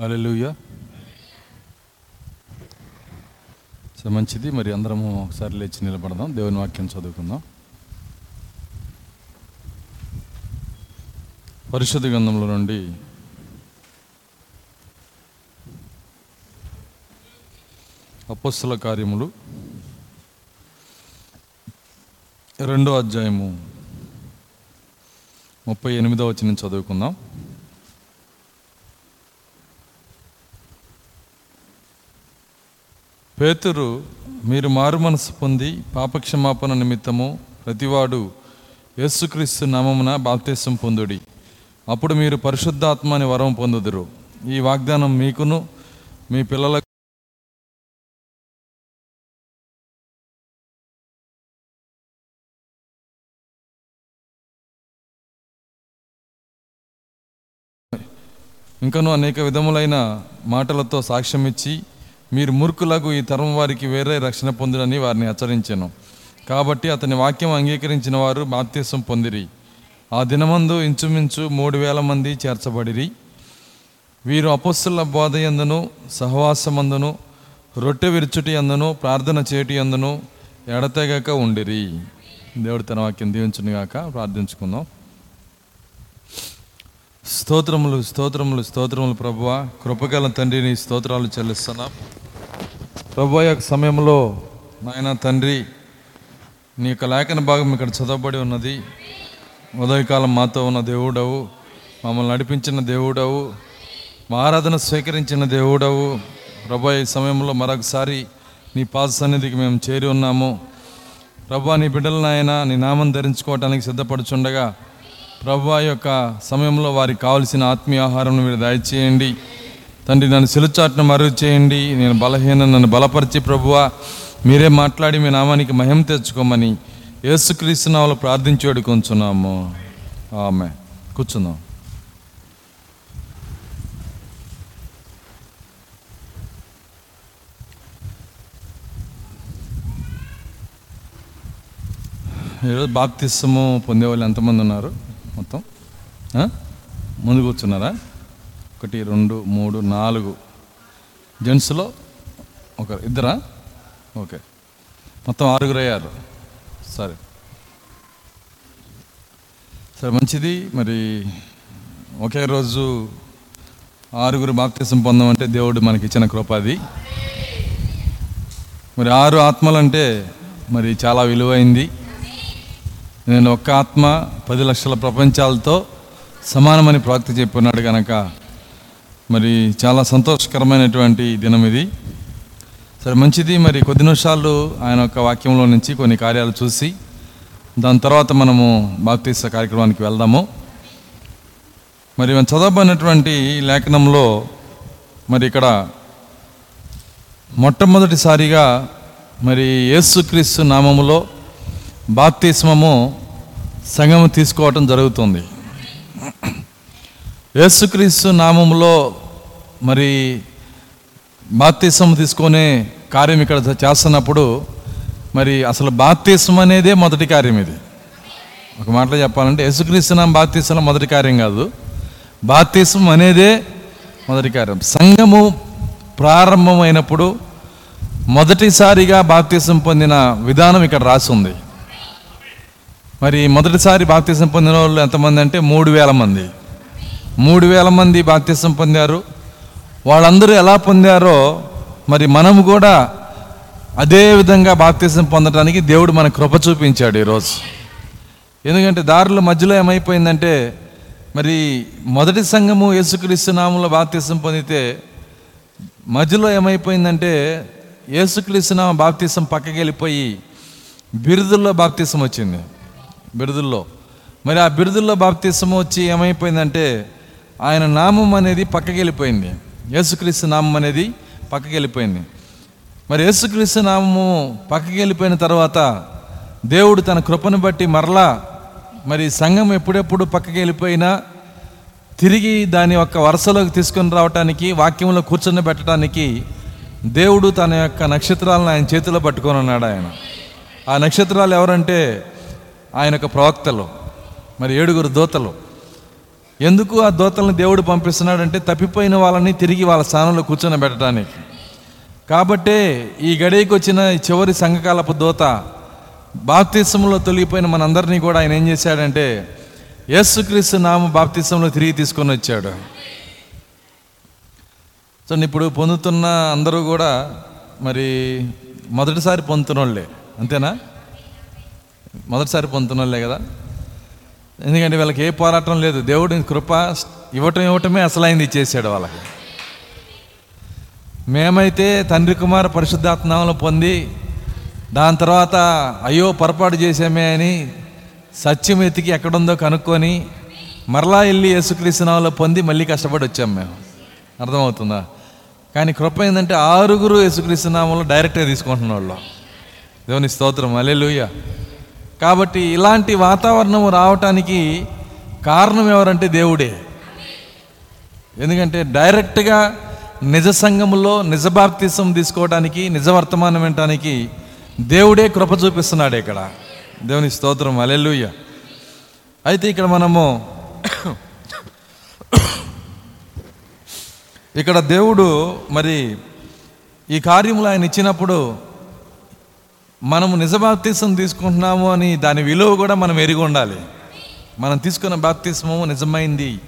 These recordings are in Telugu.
అలెలుయ్య సో మంచిది. మరి అందరము ఒకసారి లేచి నిలబడదాం. దేవుని వాక్యం చదువుకుందాం. పరిశుద్ధ గ్రంథంలో నుండి అపస్సుల కార్యములు రెండో అధ్యాయము ముప్పై ఎనిమిదో వచ్చిన చదువుకుందాం. పేతురు మీరు మారు మనసు పొంది పాపక్షమాపణ నిమిత్తము ప్రతివాడు యేసుక్రీస్తు నామమున బాప్తీసం పొందుడి. అప్పుడు మీరు పరిశుద్ధాత్మ అని వరం పొందుదురు. ఈ వాగ్దానం మీకును మీ పిల్లల ఇంకను అనేక విధములైన మాటలతో సాక్ష్యం ఇచ్చి మీరు మురుకులకు ఈ తరం వారికి వేరే రక్షణ పొందుడని వారిని హెచ్చరించాను. కాబట్టి అతని వాక్యం అంగీకరించిన వారు బాప్తీసం పొందిరి. ఆ దినమందు ఇంచుమించు మూడు వేల మంది చేర్చబడిరి. వీరు అపస్సుల బోధ ఎందును సహవాసమందును రొట్టె విరుచుటి ఎందును ప్రార్థన చేటి ఎందును ఎడతెగక ఉండిరి. దేవుడు తన వాక్యం దీవించునుగాక ప్రార్థించుకుందాం. స్తోత్రములు స్తోత్రములు స్తోత్రములు ప్రభువ కృపగల తండ్రిని స్తోత్రాలు చెల్లిస్తున్నాం. ప్రభు యొక్క సమయంలో నాయన తండ్రి నీ యొక్క లేఖన భాగం ఇక్కడ చదవబడి ఉన్నది. ఉదయకాలం మాతో ఉన్న దేవుడవు మమ్మల్ని నడిపించిన దేవుడవు మా ఆరాధన స్వీకరించిన దేవుడవు. ప్రభు ఈ సమయంలో మరొకసారి నీ పాద సన్నిధికి మేము చేరి ఉన్నాము. ప్రభా నీ బిడ్డల ఆయన నీ నామం ధరించుకోవటానికి సిద్ధపడుచుండగా ప్రభా యొక్క సమయంలో వారికి కావలసిన ఆత్మీయ ఆహారం మీరు దయచేయండి. తండ్రి నన్ను సిలుచాట్ను మరుగు చేయండి నేను బలహీన నన్ను బలపరిచి ప్రభువ మీరే మాట్లాడి మీ నామానికి మహిమ తెచ్చుకోమని యేసుక్రీస్తు నామలో ప్రార్థించి వేడుకొంచున్నాము. ఆమె కూర్చుందాం. ఈరోజు బాప్తిస్మము పొందే వాళ్ళు ఎంతమంది ఉన్నారు? మొత్తం? ముందు కూర్చున్నారా? ఒకటి రెండు మూడు నాలుగు. జెంట్స్లో ఒక ఇద్దరా? ఓకే. మొత్తం ఆరుగురు అయ్యారు. సరే. సరే మంచిది. మరి ఒకే రోజు ఆరుగురు బాప్తిసం పొందమంటే దేవుడు మనకి ఇచ్చిన కృపాది మరి ఆరు ఆత్మలంటే మరి చాలా విలువైంది. నేను ఒక్క ఆత్మ పది లక్షల ప్రపంచాలతో సమానమని ప్రాక్తి చెప్పినాడు కనుక మరి చాలా సంతోషకరమైనటువంటి దినం ఇది. సరే మంచిది. మరి కొద్ది నిమిషాలు ఆయన యొక్క వాక్యంలో నుంచి కొన్ని కార్యాలు చూసి దాని తర్వాత మనము బాప్తీస కార్యక్రమానికి వెళ్దాము. మరి మనం చదవబడినటువంటి లేఖనంలో మరి ఇక్కడ మొట్టమొదటిసారిగా మరి యేసుక్రీస్తు నామములో బాప్తిస్మము సంఘము తీసుకోవటం జరుగుతుంది. యేసుక్రీస్తు నామములో మరి బాప్తీసం తీసుకునే కార్యం ఇక్కడ చేస్తున్నప్పుడు మరి అసలు బాప్తీసం అనేదే మొదటి కార్యం ఇది. ఒక మాటలో చెప్పాలంటే యేసుక్రీస్తు నామ బాప్తీసం మొదటి కార్యం కాదు. బాప్తీసం అనేదే మొదటి కార్యం. సంఘము ప్రారంభమైనప్పుడు మొదటిసారిగా బాప్తీసం పొందిన విధానం ఇక్కడ రాసి ఉంది. మరి మొదటిసారి బాప్తీసం పొందిన వాళ్ళు ఎంతమంది అంటే మూడు వేల మంది. మూడు వేల మంది బాప్తిసం పొందారు. వాళ్ళందరూ ఎలా పొందారో మరి మనము కూడా అదే విధంగా బాప్తిసం పొందడానికి దేవుడు మన కృప చూపించాడు ఈరోజు. ఎందుకంటే దారుల మధ్యలో ఏమైపోయిందంటే మరి మొదటి సంఘము యేసుక్రీస్తు నామంలో బాప్తిసం పొందితే మధ్యలో ఏమైపోయిందంటే యేసుక్రీస్తు నామ బాప్తిసం పక్కకి వెళ్ళిపోయి బిరుదుల్లో బాప్తిసం వచ్చింది. బిరుదుల్లో. మరి ఆ బిరుదుల్లో బాప్తిసం వచ్చి ఏమైపోయిందంటే ఆయన నామం అనేది పక్కకి వెళ్ళిపోయింది. యేసుక్రీస్తు నామం అనేది పక్కకి వెళ్ళిపోయింది. మరి యేసుక్రీస్తు నామము పక్కకి వెళ్ళిపోయిన తర్వాత దేవుడు తన కృపను బట్టి మరలా మరి సంఘం ఎప్పుడెప్పుడు పక్కకి వెళ్ళిపోయినా తిరిగి దాని యొక్క వరుసలోకి తీసుకొని రావటానికి వాక్యంలో కూర్చొని పెట్టడానికి దేవుడు తన యొక్క నక్షత్రాలను ఆయన చేతిలో పట్టుకొని ఉన్నాడు ఆయన. ఆ నక్షత్రాలు ఎవరంటే ఆయన యొక్క ప్రవక్తలు మరి ఏడుగురు దూతలు. ఎందుకు ఆ దోతలను దేవుడు పంపిస్తున్నాడంటే తప్పిపోయిన వాళ్ళని తిరిగి వాళ్ళ స్థానంలో కూర్చొని పెట్టడానికి కాబట్టే ఈ గడియకు వచ్చిన చివరి సంఘకాలపు దోత బాప్తిసంలో తొలగిపోయిన మనందరినీ కూడా ఆయన ఏం చేశాడంటే యేసుక్రీస్తు నామ బాప్తిసంలో తిరిగి తీసుకొని వచ్చాడు. సో ఇప్పుడు పొందుతున్న అందరూ కూడా మరి మొదటిసారి పొందుతున్న వాళ్ళే అంతేనా? మొదటిసారి పొందుతున్న వాళ్ళే కదా? ఎందుకంటే వీళ్ళకి ఏ పోరాటం లేదు. దేవుడి కృప ఇవ్వటం ఇవ్వటమే అసలైంది ఇచ్చేసాడు వాళ్ళకి. మేమైతే తండ్రి కుమార్ పరిశుద్ధాత్మలో పొంది దాని తర్వాత అయ్యో పొరపాటు చేసామే అని సత్యం ఎతికి ఎక్కడుందో కనుక్కొని మరలా వెళ్ళి యేసుక్రీస్తునామలో పొంది మళ్ళీ కష్టపడి వచ్చాం మేము. అర్థమవుతుందా? కానీ కృప ఏంటంటే ఆరుగురు యేసుక్రీస్తునామంలో డైరెక్ట్గా తీసుకుంటున్న వాళ్ళు. దేవుని స్తోత్రం. అలెలుయ్య కాబట్టి ఇలాంటి వాతావరణం రావటానికి కారణం ఎవరంటే దేవుడే. ఎందుకంటే డైరెక్ట్గా నిజ సంఘములో నిజ బాప్తిసం తీసుకోవడానికి నిజ వర్తమానం వినటానికి దేవుడే కృప చూపిస్తున్నాడు ఇక్కడ. దేవుని స్తోత్రం. అలెలుయ్య అయితే ఇక్కడ మనము ఇక్కడ దేవుడు మరి ఈ కార్యములు ఆయన ఇచ్చినప్పుడు మనము నిజ బాప్తిసం తీసుకుంటున్నాము అని దాని విలువ కూడా మనం ఎరిగి ఉండాలి. మనం తీసుకున్న బాప్తీసము నిజమైంది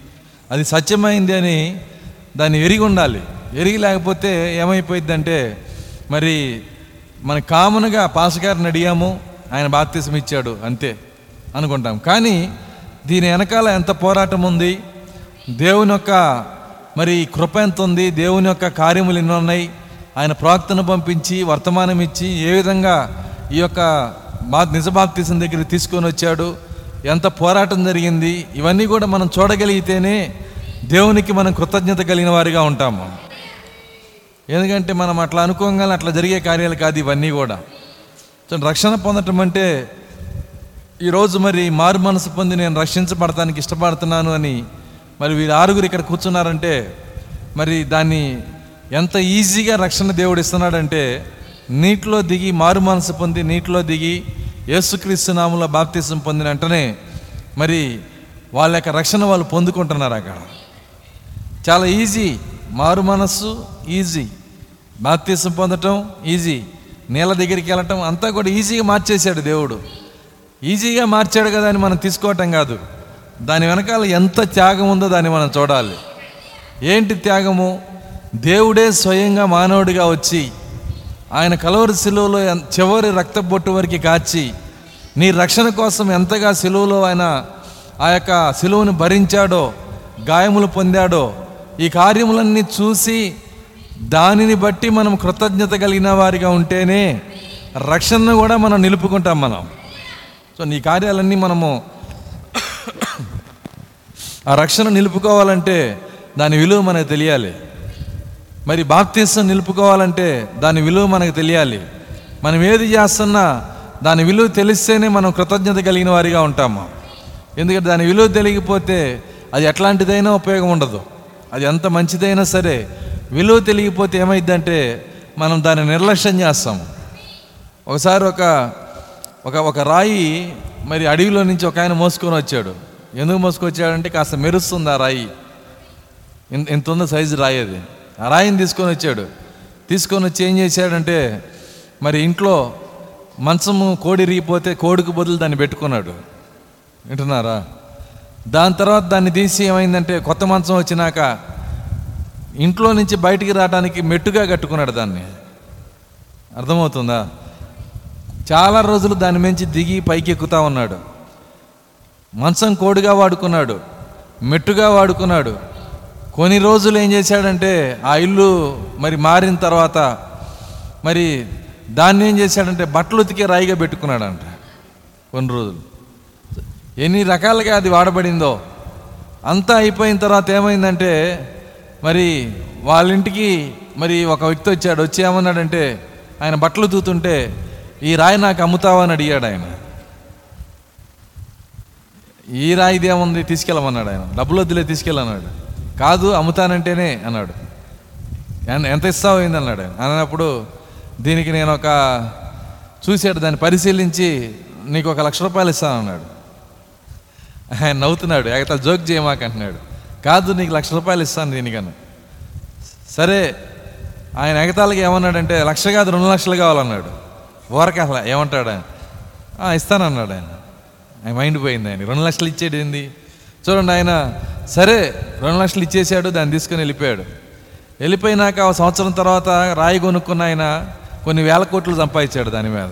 అది సత్యమైంది అని దాన్ని ఎరిగి ఉండాలి. ఎరిగి లేకపోతే ఏమైపోయిందంటే మరి మన కామన్గా పాసగారిని అడిగాము ఆయన బాప్తీసం ఇచ్చాడు అంతే అనుకుంటాం. కానీ దీని వెనకాల ఎంత పోరాటం ఉంది? దేవుని యొక్క మరి కృప ఎంత ఉంది? దేవుని యొక్క కార్యములు ఎన్ని ఉన్నాయి? ఆయన ప్రవక్తను పంపించి వర్తమానం ఇచ్చి ఏ విధంగా ఈ యొక్క బా నిజబాప్తిసం దగ్గర తీసుకొని వచ్చాడు ఎంత పోరాటం జరిగింది ఇవన్నీ కూడా మనం చూడగలిగితేనే దేవునికి మనం కృతజ్ఞత కలిగిన వారిగా ఉంటాము. ఎందుకంటే మనం అట్లా అనుకోగానే అట్లా జరిగే కార్యాలు కాదు ఇవన్నీ కూడా. రక్షణ పొందటం అంటే ఈరోజు మరి మారు మనసు పొంది నేను రక్షించబడటానికి ఇష్టపడుతున్నాను అని మరి వీరు ఆరుగురు ఇక్కడ కూర్చున్నారంటే మరి దాన్ని ఎంత ఈజీగా రక్షణ దేవుడు ఇస్తున్నాడంటే నీటిలో దిగి మారు మనసు పొంది నీటిలో దిగి యేసుక్రీస్తు నామంలో బాప్తీసం పొందిన వెంటనే మరి వాళ్ళ యొక్క రక్షణ వాళ్ళు పొందుకుంటున్నారు అక్కడ. చాలా ఈజీ. మారు మనస్సు ఈజీ. బాప్తీసం పొందటం ఈజీ. నీళ్ళ దగ్గరికి వెళ్ళటం అంతా కూడా ఈజీగా మార్చేశాడు దేవుడు. ఈజీగా మార్చాడు కదా అని మనం తీసుకోవటం కాదు. దాని వెనకాల ఎంత త్యాగం ఉందో దాన్ని మనం చూడాలి. ఏంటి త్యాగము? దేవుడే స్వయంగా మానవుడిగా వచ్చి ఆయన కలవరి శిలువలో ఎన్- చివరి రక్తబొట్టు వరకు కాచి నీ రక్షణ కోసం ఎంతగా శిలువలో ఆయన ఆ యొక్క శిలువను భరించాడో గాయములు పొందాడో ఈ కార్యములన్నీ చూసి దానిని బట్టి మనం కృతజ్ఞత కలిగిన వారిగా ఉంటేనే రక్షణను కూడా మనం నిలుపుకుంటాం మనం. సో నీ కార్యాలన్నీ మనము ఆ రక్షణ నిలుపుకోవాలంటే దాని విలువ మనకు తెలియాలి. మరి బాప్తీసం నిలుపుకోవాలంటే దాని విలువ మనకు తెలియాలి. మనం ఏది చేస్తున్నా దాని విలువ తెలిస్తేనే మనం కృతజ్ఞత కలిగిన వారిగా ఉంటాము. ఎందుకంటే దాని విలువ తెలియకపోతే అది ఎట్లాంటిదైనా ఉపయోగం ఉండదు. అది ఎంత మంచిదైనా సరే విలువ తెలియకపోతే ఏమైందంటే మనం దాన్ని నిర్లక్ష్యం చేస్తాము. ఒకసారి ఒక ఒక ఒక రాయి మరి అడవిలో నుంచి ఒక ఆయన మోసుకొని వచ్చాడు. ఎందుకు మోసుకొచ్చాడంటే కాస్త మెరుస్తుంది ఆ రాయి. ఇంత ఇంత ఉందో సైజు రాయి అది. రాయిని తీసుకొని వచ్చాడు. తీసుకొని వచ్చి ఏం చేశాడంటే మరి ఇంట్లో మంచము కోడి రిగిపోతే కోడికి బదులు దాన్ని పెట్టుకున్నాడు. వింటున్నారా? దాని తర్వాత దాన్ని తీసి ఏమైందంటే కొత్త మంచం వచ్చినాక ఇంట్లో నుంచి బయటికి రావడానికి మెట్టుగా కట్టుకున్నాడు దాన్ని. అర్థమవుతుందా? చాలా రోజులు దాని మించి దిగి పైకి ఎక్కుతా ఉన్నాడు. మంచం కోడిగా వాడుకున్నాడు. మెట్టుగా వాడుకున్నాడు. కొన్ని రోజులు ఏం చేశాడంటే ఆ ఇల్లు మరి మారిన తర్వాత మరి దాన్ని ఏం చేశాడంటే బట్టలు ఉతికే రాయిగా పెట్టుకున్నాడంట కొన్ని రోజులు. ఎన్ని రకాలుగా అది వాడబడిందో. అంతా అయిపోయిన తర్వాత ఏమైందంటే మరి వాళ్ళ ఇంటికి మరి ఒక వ్యక్తి వచ్చాడు వచ్చి ఏమన్నాడంటే ఆయన బట్టలు తూతుంటే ఈ రాయి నాకు అమ్ముతావా? అని అడిగాడు ఆయన. ఈ రాయిదేముంది? తీసుకెళ్ళమన్నాడు ఆయన. డబ్బులు వద్దులే తీసుకెళ్ళన్నాడు. కాదు అమ్ముతానంటేనే అన్నాడు. ఎంత ఇస్తావు? అయింది అన్నాడు అన్నప్పుడు దీనికి నేను ఒక చూశాడు దాన్ని పరిశీలించి నీకు ఒక లక్ష రూపాయలు ఇస్తాను అన్నాడు. ఆయన నవ్వుతున్నాడు ఎగతల జోక్ చేయమాక అంటున్నాడు కాదు నీకు లక్ష రూపాయలు ఇస్తాను దీనికన్నా. సరే ఆయన ఎగతాలకి ఏమన్నాడంటే లక్ష కాదు రెండు లక్షలు కావాలన్నాడు. ఓరక అసలు ఏమంటాడు ఆయన? ఇస్తానన్నాడు ఆయన. ఆయన మైండ్ పోయింది ఆయన రెండు లక్షలు ఇచ్చేది ఏంది? చూడండి ఆయన సరే రెండు లక్షలు ఇచ్చేసాడు దాన్ని తీసుకొని వెళ్ళిపోయాడు. వెళ్ళిపోయినాక ఒక సంవత్సరం తర్వాత రాయి కొనుక్కున్న ఆయన కొన్ని వేల కోట్లు సంపాదించాడు దాని మీద.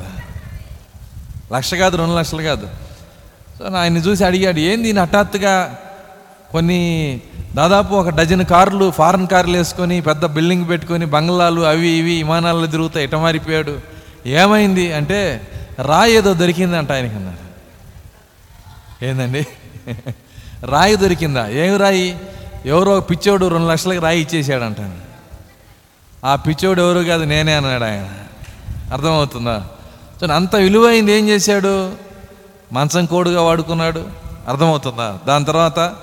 లక్ష కాదు రెండు లక్షలు కాదు. సో ఆయన్ని చూసి అడిగాడు ఏంది ఈయన హఠాత్తుగా కొన్ని దాదాపు ఒక డజన్ కార్లు ఫారెన్ కార్లు వేసుకొని పెద్ద బిల్డింగ్ పెట్టుకొని బంగ్లాలు అవి ఇవి విమానాల్లో తిరుగుతాయి ఇటమారిపోయాడు ఏమైంది? అంటే రాయి ఏదో దొరికిందంట ఆయనకి అన్నారు. ఏందండి? రాయి దొరికిందా? ఏం రాయి? ఎవరో పిచ్చోడు రెండు లక్షలకి రాయి ఇచ్చేసాడంట ఆ పిచ్చోడు ఎవరు కాదు నేనే అన్నాడు ఆయన. అర్థమవుతుందా? సో అంత విలువైంది ఏం చేశాడు? మంచం కోడుగా వాడుకున్నాడు. అర్థమవుతుందా? దాని తర్వాత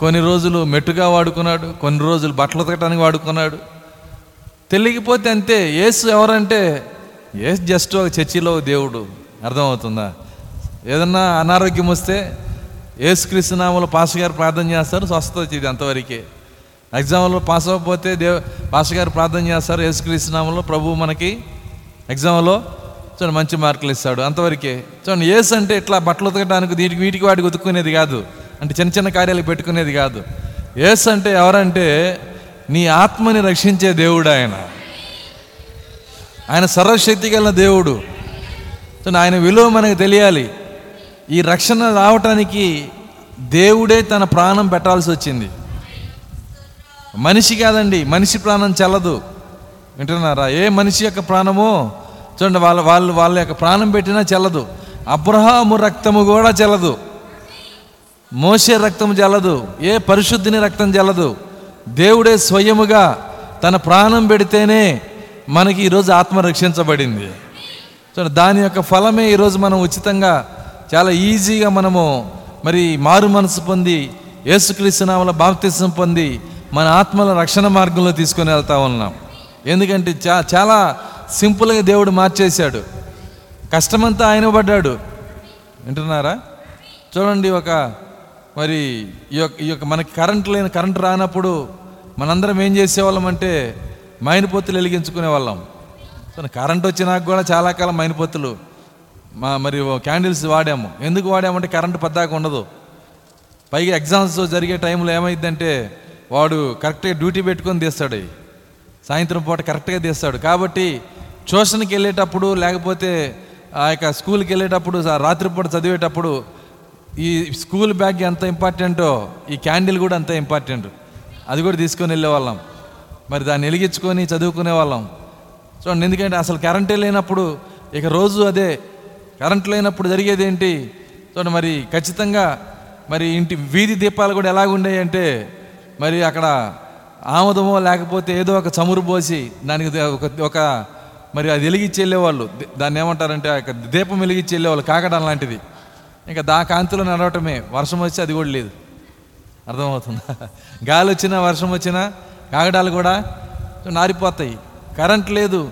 కొన్ని రోజులు మెట్టుగా వాడుకున్నాడు కొన్ని రోజులు బట్టలు ఉతకటానికి వాడుకున్నాడు. తెలియకపోతే అంతే యేసు ఎవరంటే ఏసు జస్ట్ ఒక చర్చిలో దేవుడు. అర్థమవుతుందా? ఏదన్నా అనారోగ్యం వస్తే యేసుక్రీస్తు నామలో పాస్ గారు ప్రార్థన చేస్తారు స్వస్థత ఇది అంతవరకే. ఎగ్జామ్లో పాస్ అవ్వకపోతే దేవ్ పాస్ గారు ప్రార్థన చేస్తారు యేసుక్రీస్తు నామంలో ప్రభువు మనకి ఎగ్జామ్లో చూడండి మంచి మార్కులు ఇస్తాడు అంతవరకే. చూడండి ఏసు అంటే ఇట్లా బట్టలు ఉతకడానికి దీనికి వీటికి వాటికి ఉతుక్కునేది కాదు అంటే చిన్న చిన్న కార్యాలు పెట్టుకునేది కాదు. ఏసు అంటే ఎవరంటే నీ ఆత్మని రక్షించే దేవుడు ఆయన. ఆయన సర్వశక్తి గల దేవుడు. సో ఆయన విలువ మనకు తెలియాలి. ఈ రక్షణ రావటానికి దేవుడే తన ప్రాణం పెట్టాల్సి వచ్చింది. మనిషి కాదండి మనిషి ప్రాణం చల్లదు. వింటున్నారా? ఏ మనిషి యొక్క ప్రాణమో? చూడండి వాళ్ళ వాళ్ళు వాళ్ళ యొక్క ప్రాణం పెట్టినా చెల్లదు. అబ్రహాము రక్తము కూడా చెల్లదు. మోసే రక్తం జల్లదు ఏ పరిశుద్ధిని రక్తం జల్లదు దేవుడే స్వయముగా తన ప్రాణం పెడితేనే మనకి ఈరోజు ఆత్మ రక్షించబడింది. చూడండి దాని యొక్క ఫలమే ఈరోజు మనం ఉచితంగా చాలా ఈజీగా మనము మరి మారు మనసు పొంది ఏసుక్రీస్తునామల బాప్తిసం పొంది మన ఆత్మల రక్షణ మార్గంలో తీసుకొని వెళ్తా ఉన్నాం. ఎందుకంటే చా చాలా సింపుల్గా దేవుడు మార్చేశాడు. కష్టమంతా ఆయన పడ్డాడు. వింటున్నారా? చూడండి ఒక మరి ఈ యొక్క ఈ యొక్క మనకి కరెంట్ లేని కరెంట్ రానప్పుడు మనందరం ఏం చేసేవాళ్ళం అంటే మైనపొత్తులు వెలిగించుకునే వాళ్ళం కరెంట్ వచ్చినాక కూడా చాలా కాలం మైనపొత్తులు మా మరి ఓ క్యాండిల్స్ వాడాము. ఎందుకు వాడామంటే కరెంటు పద్దాక ఉండదు. పైగా ఎగ్జామ్స్ జరిగే టైంలో ఏమైందంటే వాడు కరెక్ట్గా డ్యూటీ పెట్టుకొని తీస్తాడు. సాయంత్రం పూట కరెక్ట్గా తీస్తాడు. కాబట్టి ట్యూషన్కి వెళ్ళేటప్పుడు లేకపోతే ఆ యొక్క స్కూల్కి వెళ్ళేటప్పుడు రాత్రిపూట చదివేటప్పుడు ఈ స్కూల్ బ్యాగ్ ఎంత ఇంపార్టెంటో ఈ క్యాండిల్ కూడా అంత ఇంపార్టెంట్. అది కూడా తీసుకొని వెళ్ళేవాళ్ళం. మరి దాన్ని వెలిగించుకొని చదువుకునే వాళ్ళం చూడండి ఎందుకంటే అసలు కరెంటే లేనప్పుడు ఇక రోజు అదే కరెంట్ లేనప్పుడు జరిగేది ఏంటి? చూడండి మరి ఖచ్చితంగా మరి ఇంటి వీధి దీపాలు కూడా ఎలాగుండేవి అంటే మరి అక్కడ ఆముదమో లేకపోతే ఏదో ఒక చమురు పోసి దానికి ఒక ఒక మరి అది వెలిగించి వెళ్ళేవాళ్ళు. దాన్ని ఏమంటారంటే ఆ యొక్క దీపం వెలిగించి వెళ్ళేవాళ్ళు కాకడం లాంటిది. ఇంకా దా కాంతిలో నడవటమే. వర్షం వచ్చి అది కూడా లేదు. అర్థమవుతుందా? గాలి వచ్చినా వర్షం వచ్చినా కాగడాలు కూడా నారిపోతాయి. కరెంట్ లేదు.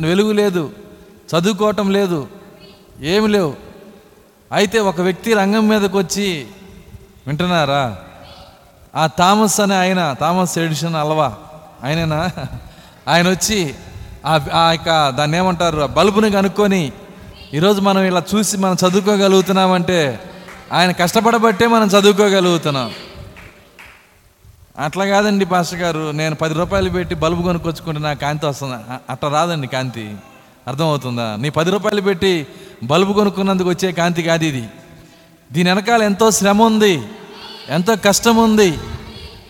వెలుగు లేదు. చదువుకోవటం లేదు. ఏమి లేవు. అయితే ఒక వ్యక్తి రంగం మీదకి వచ్చి వింటున్నారా? ఆ థామస్ అనే ఆయన థామస్ ఎడిషన్ అల్వా ఆయననా? ఆయన వచ్చి ఆ యొక్క దాన్ని ఏమంటారు ఆ బల్బుని కనుక్కొని ఈరోజు మనం ఇలా చూసి మనం చదువుకోగలుగుతున్నామంటే ఆయన కష్టపడబట్టే మనం చదువుకోగలుగుతున్నాం. అట్లా కాదండి పాస్టర్ గారు నేను పది రూపాయలు పెట్టి బల్బు కొనుక్కొచ్చుకుంటే నాకు కాంతి వస్తుంది. అట్లా రాదండి కాంతి. అర్థమవుతుందా? నీ పది రూపాయలు పెట్టి బల్బు కొనుక్కున్నందుకు వచ్చే కాంతి కాదు ఇది. దీని వెనకాల ఎంతో శ్రమ ఉంది ఎంతో కష్టం ఉంది.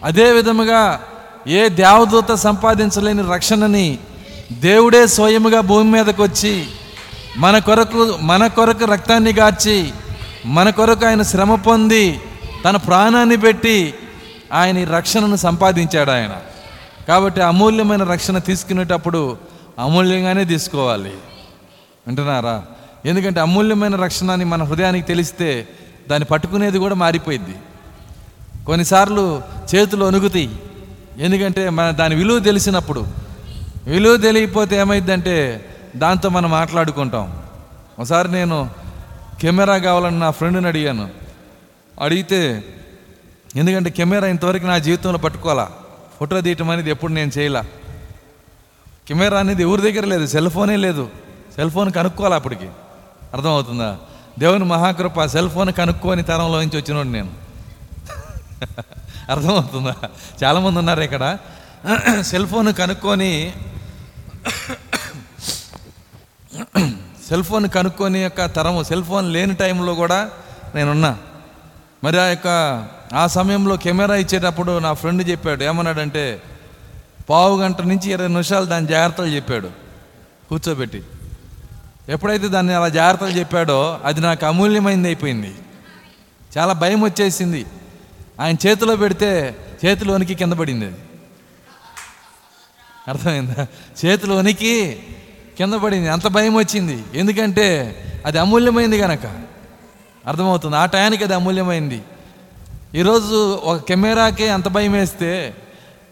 అదే విధముగా ఏ దేవదూత సంపాదించలేని రక్షణని దేవుడే స్వయముగా భూమి మీదకు వచ్చి మన కొరకు మన కొరకు రక్తాన్ని గార్చి మన కొరకు ఆయన శ్రమ పొంది తన ప్రాణాన్ని పెట్టి ఆయన రక్షణను సంపాదించాడు ఆయన. కాబట్టి అమూల్యమైన రక్షణ తీసుకునేటప్పుడు అమూల్యంగానే తీసుకోవాలి. వింటున్నారా? ఎందుకంటే అమూల్యమైన రక్షణ అని మన హృదయానికి తెలిస్తే దాన్ని పట్టుకునేది కూడా మారిపోయింది కొన్నిసార్లు చేతులు వణుకుతాయి. ఎందుకంటే మన దాని విలువ తెలిసినప్పుడు. విలువ తెలియకపోతే ఏమైందంటే దాంతో మనం మాట్లాడుకుంటాం. ఒకసారి నేను కెమెరా కావాలని నా ఫ్రెండ్ని అడిగాను. అడిగితే ఎందుకంటే కెమెరా ఇంతవరకు నా జీవితంలో పట్టుకోవాలా? ఫోటో తీయటం అనేది ఎప్పుడు నేను చేయలే? కెమెరా అనేది ఎవరి దగ్గర లేదు సెల్ ఫోనే లేదు. సెల్ ఫోన్ కనుక్కోవాలి అప్పటికి? అర్థమవుతుందా? దేవుని మహాకృప సెల్ ఫోన్ కనుక్కోని తరంలో నుంచి వచ్చినోడు నేను. అర్థమవుతుందా? చాలామంది ఉన్నారు ఇక్కడ. సెల్ ఫోన్ కనుక్కొని సెల్ ఫోన్ కనుక్కొని యొక్క తరము సెల్ ఫోన్ లేని టైంలో కూడా నేనున్నా. మరి ఆ యొక్క ఆ సమయంలో కెమెరా ఇచ్చేటప్పుడు నా ఫ్రెండ్ చెప్పాడు ఏమన్నాడంటే పావు గంట నుంచి ఇరవై నిమిషాలు దాని జాగ్రత్తలు చెప్పాడు. కూర్చోబెట్టి. ఎప్పుడైతే దాన్ని అలా జాగ్రత్తలు చెప్పాడో అది నాకు అమూల్యమైంది అయిపోయింది. చాలా భయం వచ్చేసింది. ఆయన చేతిలో పెడితే చేతిలోనికి కింద పడింది. అది అర్థమైందా? చేతిలోనికి కింద పడింది. అంత భయం వచ్చింది. ఎందుకంటే అది అమూల్యమైంది కనుక అర్థమవుతుంది. ఆ టయానికి అది అమూల్యమైంది. ఈరోజు ఒక కెమెరాకే అంత భయం వేస్తే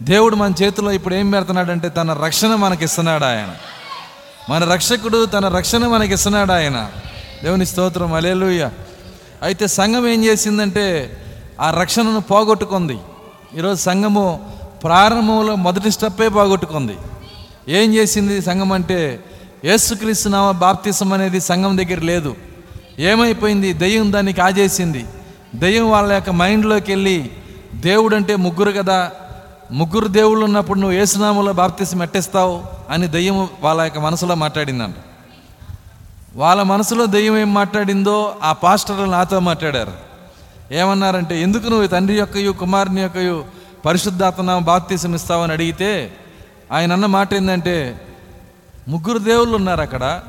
దేవుడు మన చేతిలో ఇప్పుడు ఏం పెడుతున్నాడంటే తన రక్షణ మనకిస్తున్నాడు ఆయన. మన రక్షకుడు తన రక్షణ మనకిస్తున్నాడు ఆయన. దేవుని స్తోత్రం అలేలుయ్య అయితే సంఘం ఏం చేసిందంటే ఆ రక్షణను పోగొట్టుకుంది. ఈరోజు సంఘము ప్రారంభంలో మొదటి స్టెప్పే పోగొట్టుకుంది. ఏం చేసింది సంఘం అంటే యేసుక్రీస్తు నామ బాప్తిసం అనేది సంఘం దగ్గర లేదు. ఏమైపోయింది? దెయ్యం దాన్ని కాజేసింది. దెయ్యం వాళ్ళ యొక్క మైండ్లోకి వెళ్ళి దేవుడు అంటే ముగ్గురు కదా ముగ్గురు దేవుళ్ళు ఉన్నప్పుడు నువ్వు ఏసునాములో బాప్తిసం ఎట్టేస్తావు అని దయ్యం వాళ్ళ యొక్క మనసులో మాట్లాడిందంట. వాళ్ళ మనసులో దయ్యం ఏం మాట్లాడిందో ఆ పాస్టర్లు నాతో మాట్లాడారు. ఏమన్నారంటే ఎందుకు నువ్వు తండ్రి యొక్కయు కుమారుని యొక్కయు పరిశుద్ధాత్మ బాప్తీసం ఇస్తావని అడిగితే ఆయన అన్న మాట ఏంటంటే ముగ్గురు దేవుళ్ళు ఉన్నారు అక్కడ.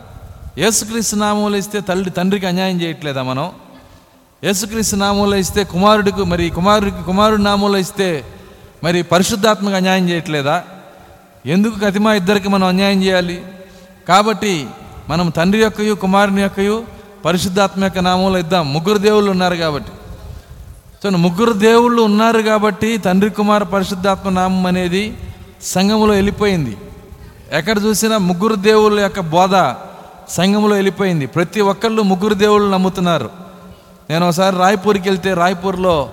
యేసుక్రీస్తు నామంలో ఇస్తే తల్లి తండ్రికి అన్యాయం చేయట్లేదా మనం? యేసుక్రీస్తు నామంలో ఇస్తే కుమారుడికి మరి కుమారుడికి కుమారుడి నామంలో ఇస్తే మరి పరిశుద్ధాత్మక అన్యాయం చేయట్లేదా? ఎందుకు కతిమా ఇద్దరికి మనం అన్యాయం చేయాలి? కాబట్టి మనం తండ్రి యొక్కయు కుమారుని యొక్కయు పరిశుద్ధాత్మ యొక్క నామంలో ఇద్దాం. ముగ్గురు దేవుళ్ళు ఉన్నారు కాబట్టి. సో ముగ్గురు దేవుళ్ళు ఉన్నారు కాబట్టి తండ్రి కుమార్ పరిశుద్ధాత్మ నామం అనేది సంఘములో వెళ్ళిపోయింది. ఎక్కడ చూసినా ముగ్గురు దేవుళ్ళ యొక్క బోధ సంఘంలో వెళ్ళిపోయింది. ప్రతి ఒక్కళ్ళు ముగ్గురు దేవుళ్ళు నమ్ముతున్నారు. నేను ఒకసారి రాయ్పూర్కి వెళ్తే రాయ్పూర్లో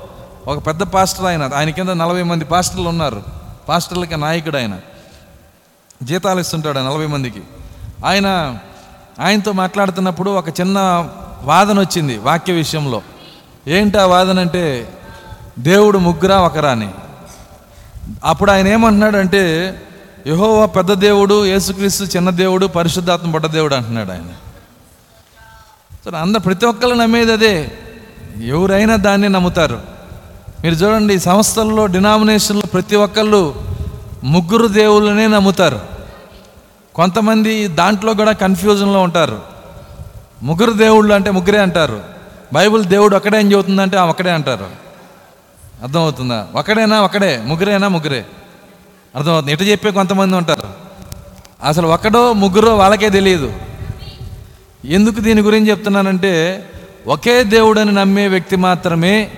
ఒక పెద్ద పాస్టర్ ఆయన ఆయన కింద నలభై మంది పాస్టర్లు ఉన్నారు. పాస్టర్లకి నాయకుడు ఆయన. జీతాలు ఇస్తుంటాడు ఆ నలభై మందికి. ఆయన ఆయనతో మాట్లాడుతున్నప్పుడు ఒక చిన్న వాదన వచ్చింది వాక్య విషయంలో. ఏంటి ఆ వాదన అంటే దేవుడు ముగ్గురా ఒకరా అని అప్పుడు ఆయన ఏమంటున్నాడంటే యహోవా పెద్ద దేవుడు యేసుక్రీస్తు చిన్న దేవుడు పరిశుద్ధాత్మ పడ్డ దేవుడు అంటున్నాడు ఆయన. సరే అందరు ప్రతి ఒక్కళ్ళు నమ్మేది అదే. ఎవరైనా దాన్ని నమ్ముతారు. మీరు చూడండి సంస్థల్లో డినామినేషన్లో ప్రతి ఒక్కళ్ళు ముగ్గురు దేవుళ్ళనే నమ్ముతారు. కొంతమంది దాంట్లో కూడా కన్ఫ్యూజన్లో ఉంటారు. ముగ్గురు దేవుళ్ళు అంటే ముగ్గురే అంటారు. బైబిల్ దేవుడు ఒక్కడే ఏం చెబుతుందంటే ఆ ఒక్కడే అంటారు. అర్థమవుతుందా? ఒకడేనా ఒకడే ముగ్గురేనా ముగ్గురే? అర్థమవుతుంది? ఇటు చెప్పే కొంతమంది ఉంటారు. అసలు ఒకడో ముగ్గురో వాళ్ళకే తెలియదు. ఎందుకు దీని గురించి చెప్తున్నానంటే ఒకే దేవుడని నమ్మే వ్యక్తి మాత్రమే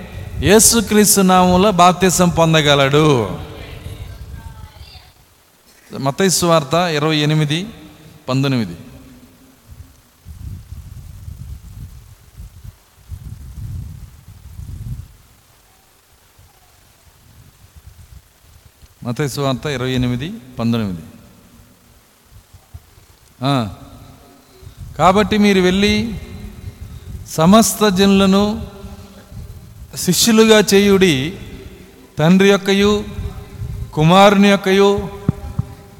యేసుక్రీస్తు నామంలో బాప్తిసం పొందగలడు. మతైసు వార్త ఇరవై ఎనిమిది పంతొమ్మిది. మతైసు వార్త ఇరవై ఎనిమిది పంతొమ్మిది. కాబట్టి మీరు వెళ్ళి సమస్త జనులను శిష్యులుగా చేయుడి తండ్రి యొక్కయు కుమారుని యొక్కయు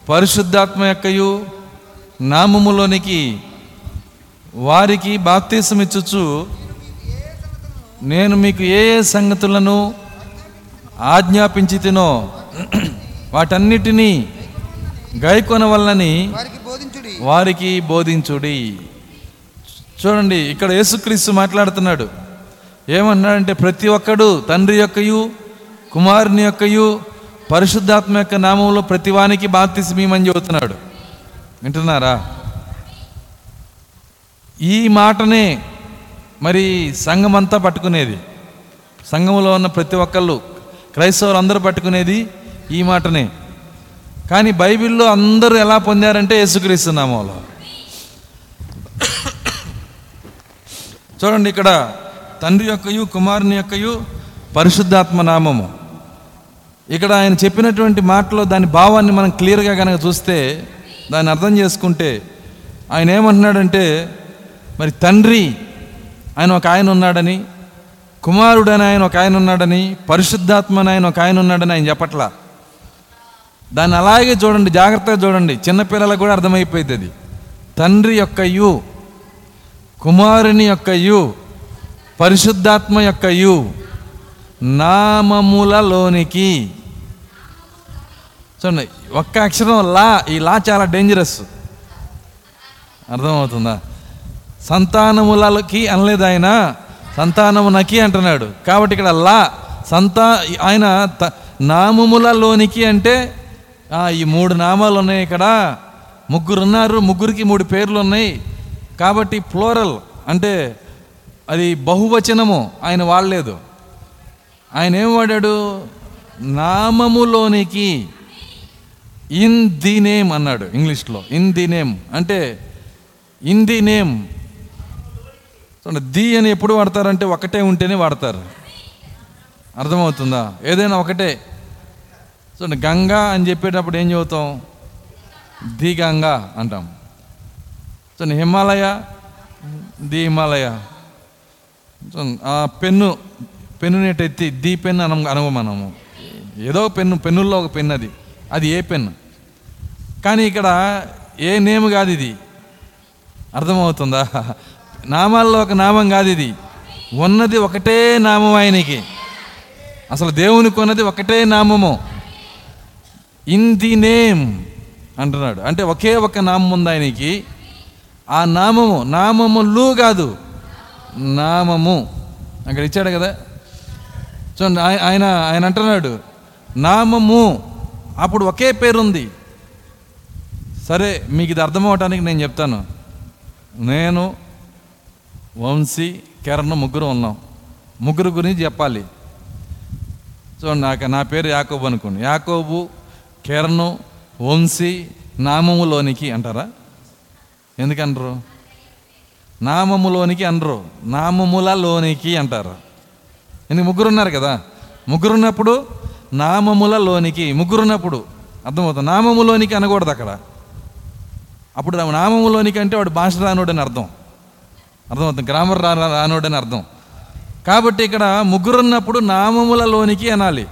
పరిశుద్ధాత్మ యొక్కయు నామములోనికి వారికి బాప్తీసమిచ్చుచు నేను మీకు ఏ ఏ సంగతులను ఆజ్ఞాపించి తినో వాటన్నిటినీ గైకొన వల్లని వారికి బోధించుడి. వారికి బోధించుడి. చూడండి ఇక్కడ యేసుక్రీస్తు మాట్లాడుతున్నాడు. ఏమన్నాడంటే ప్రతి ఒక్కడు తండ్రి యొక్కయు కుమారుని యొక్కయు పరిశుద్ధాత్మ యొక్క నామంలో ప్రతివానికి బాప్తిస్మీమని చెబుతున్నాడు. వింటున్నారా? ఈ మాటనే మరి సంఘం అంతా పట్టుకునేది. సంఘంలో ఉన్న ప్రతి ఒక్కళ్ళు క్రైస్తవులు అందరూ పట్టుకునేది ఈ మాటనే. కానీ బైబిల్లో అందరూ ఎలా పొందారంటే యేసుక్రీస్తు నామంలో. చూడండి ఇక్కడ తండ్రి యొక్కయు కుమారుని యొక్కయు పరిశుద్ధాత్మ నామము. ఇక్కడ ఆయన చెప్పినటువంటి మాటలో దాని భావాన్ని మనం క్లియర్గా కనుక చూస్తే దాన్ని అర్థం చేసుకుంటే ఆయన ఏమంటున్నాడంటే మరి తండ్రి ఆయన ఒక ఆయన ఉన్నాడని కుమారుడని ఆయన ఒక ఆయన ఉన్నాడని పరిశుద్ధాత్మని ఆయన ఒక ఆయన ఉన్నాడని ఆయన చెప్పట్లా. దాన్ని అలాగే చూడండి జాగ్రత్తగా చూడండి చిన్నపిల్లలకు కూడా అర్థమైపోయింది అది. తండ్రి యొక్క యు కుమారుని యొక్క యు పరిశుద్ధాత్మ యొక్క యు నామములలోనికి. చూడండి ఒక్క అక్షరం లా ఈ లా చాలా డేంజరస్ అర్థమవుతుందా? సంతానములకి అనలేదు ఆయన సంతానమునకి అంటున్నాడు. కాబట్టి ఇక్కడ లా సంతా ఆయన త- నామములలోనికి అంటే ఈ మూడు నామాలు ఉన్నాయి ఇక్కడ. ముగ్గురు ఉన్నారు ముగ్గురికి మూడు పేర్లు ఉన్నాయి. కాబట్టి ఫ్లోరల్ అంటే అది బహువచనము ఆయన వాడలేదు. ఆయన ఏం వాడాడు? నామములోనికి ఇన్ ది నేమ్ అన్నాడు ఇంగ్లీష్లో. In the name. అంటే ఇన్ ది నేమ్. చూడండి ది అని ఎప్పుడు వాడతారంటే ఒకటే ఉంటేనే వాడతారు. అర్థమవుతుందా? ఏదైనా ఒకటే. చూడండి గంగా అని చెప్పేటప్పుడు ఏం చెబుతాం ది గంగా అంటాం. చూడండి హిమాలయ ది హిమాలయ. ఆ పెన్ను పెన్ను నెట్ ది పెన్ అనం అనము మనము. ఏదో పెన్ను పెన్నుల్లో ఒక పెన్ అది. అది ఏ పెన్ కానీ ఇక్కడ ఏ నేమ్ కాదు ఇది. అర్థమవుతుందా? నామాల్లో ఒక నామం కాదు ఇది. ఉన్నది ఒకటే నామం ఆయనకి. అసలు దేవునికి ఉన్నది ఒకటే నామము. ఇన్ ది నేమ్ అంటున్నాడు. అంటే ఒకే ఒక నామం ఉంది ఆయనకి. ఆ నామము నామములు కాదు. నామము. అక్కడ ఇచ్చాడు కదా. చూడండి ఆయన ఆయన అంటున్నాడు నామము. అప్పుడు ఒకే పేరు ఉంది సరే మీకు ఇది అర్థమవటానికి నేను చెప్తాను. నేను వంశీ కిరణ్ ముగ్గురు ఉన్నాం. ముగ్గురు గురించి చెప్పాలి. చూడండి నాకు నా పేరు యాకోబు అనుకోండి. యాకోబు కిరణ్ వంశీ నామములోనికి అంటారా? ఎందుకంటారు? నామములోనికి అనరు నామములలోనికి అంటారు. ఎందుకు ముగ్గురు ఉన్నారు కదా? ముగ్గురున్నప్పుడు నామములలోనికి ముగ్గురున్నప్పుడు అర్థమవుతుంది. నామములోనికి అనకూడదు అక్కడ. అప్పుడు నామములోనికి అంటే వాడు భాష రానోడని అర్థం. అర్థమవుతుంది? గ్రామర్ రా రానోడని అర్థం. కాబట్టి ఇక్కడ ముగ్గురున్నప్పుడు నామములలోనికి అనాలి.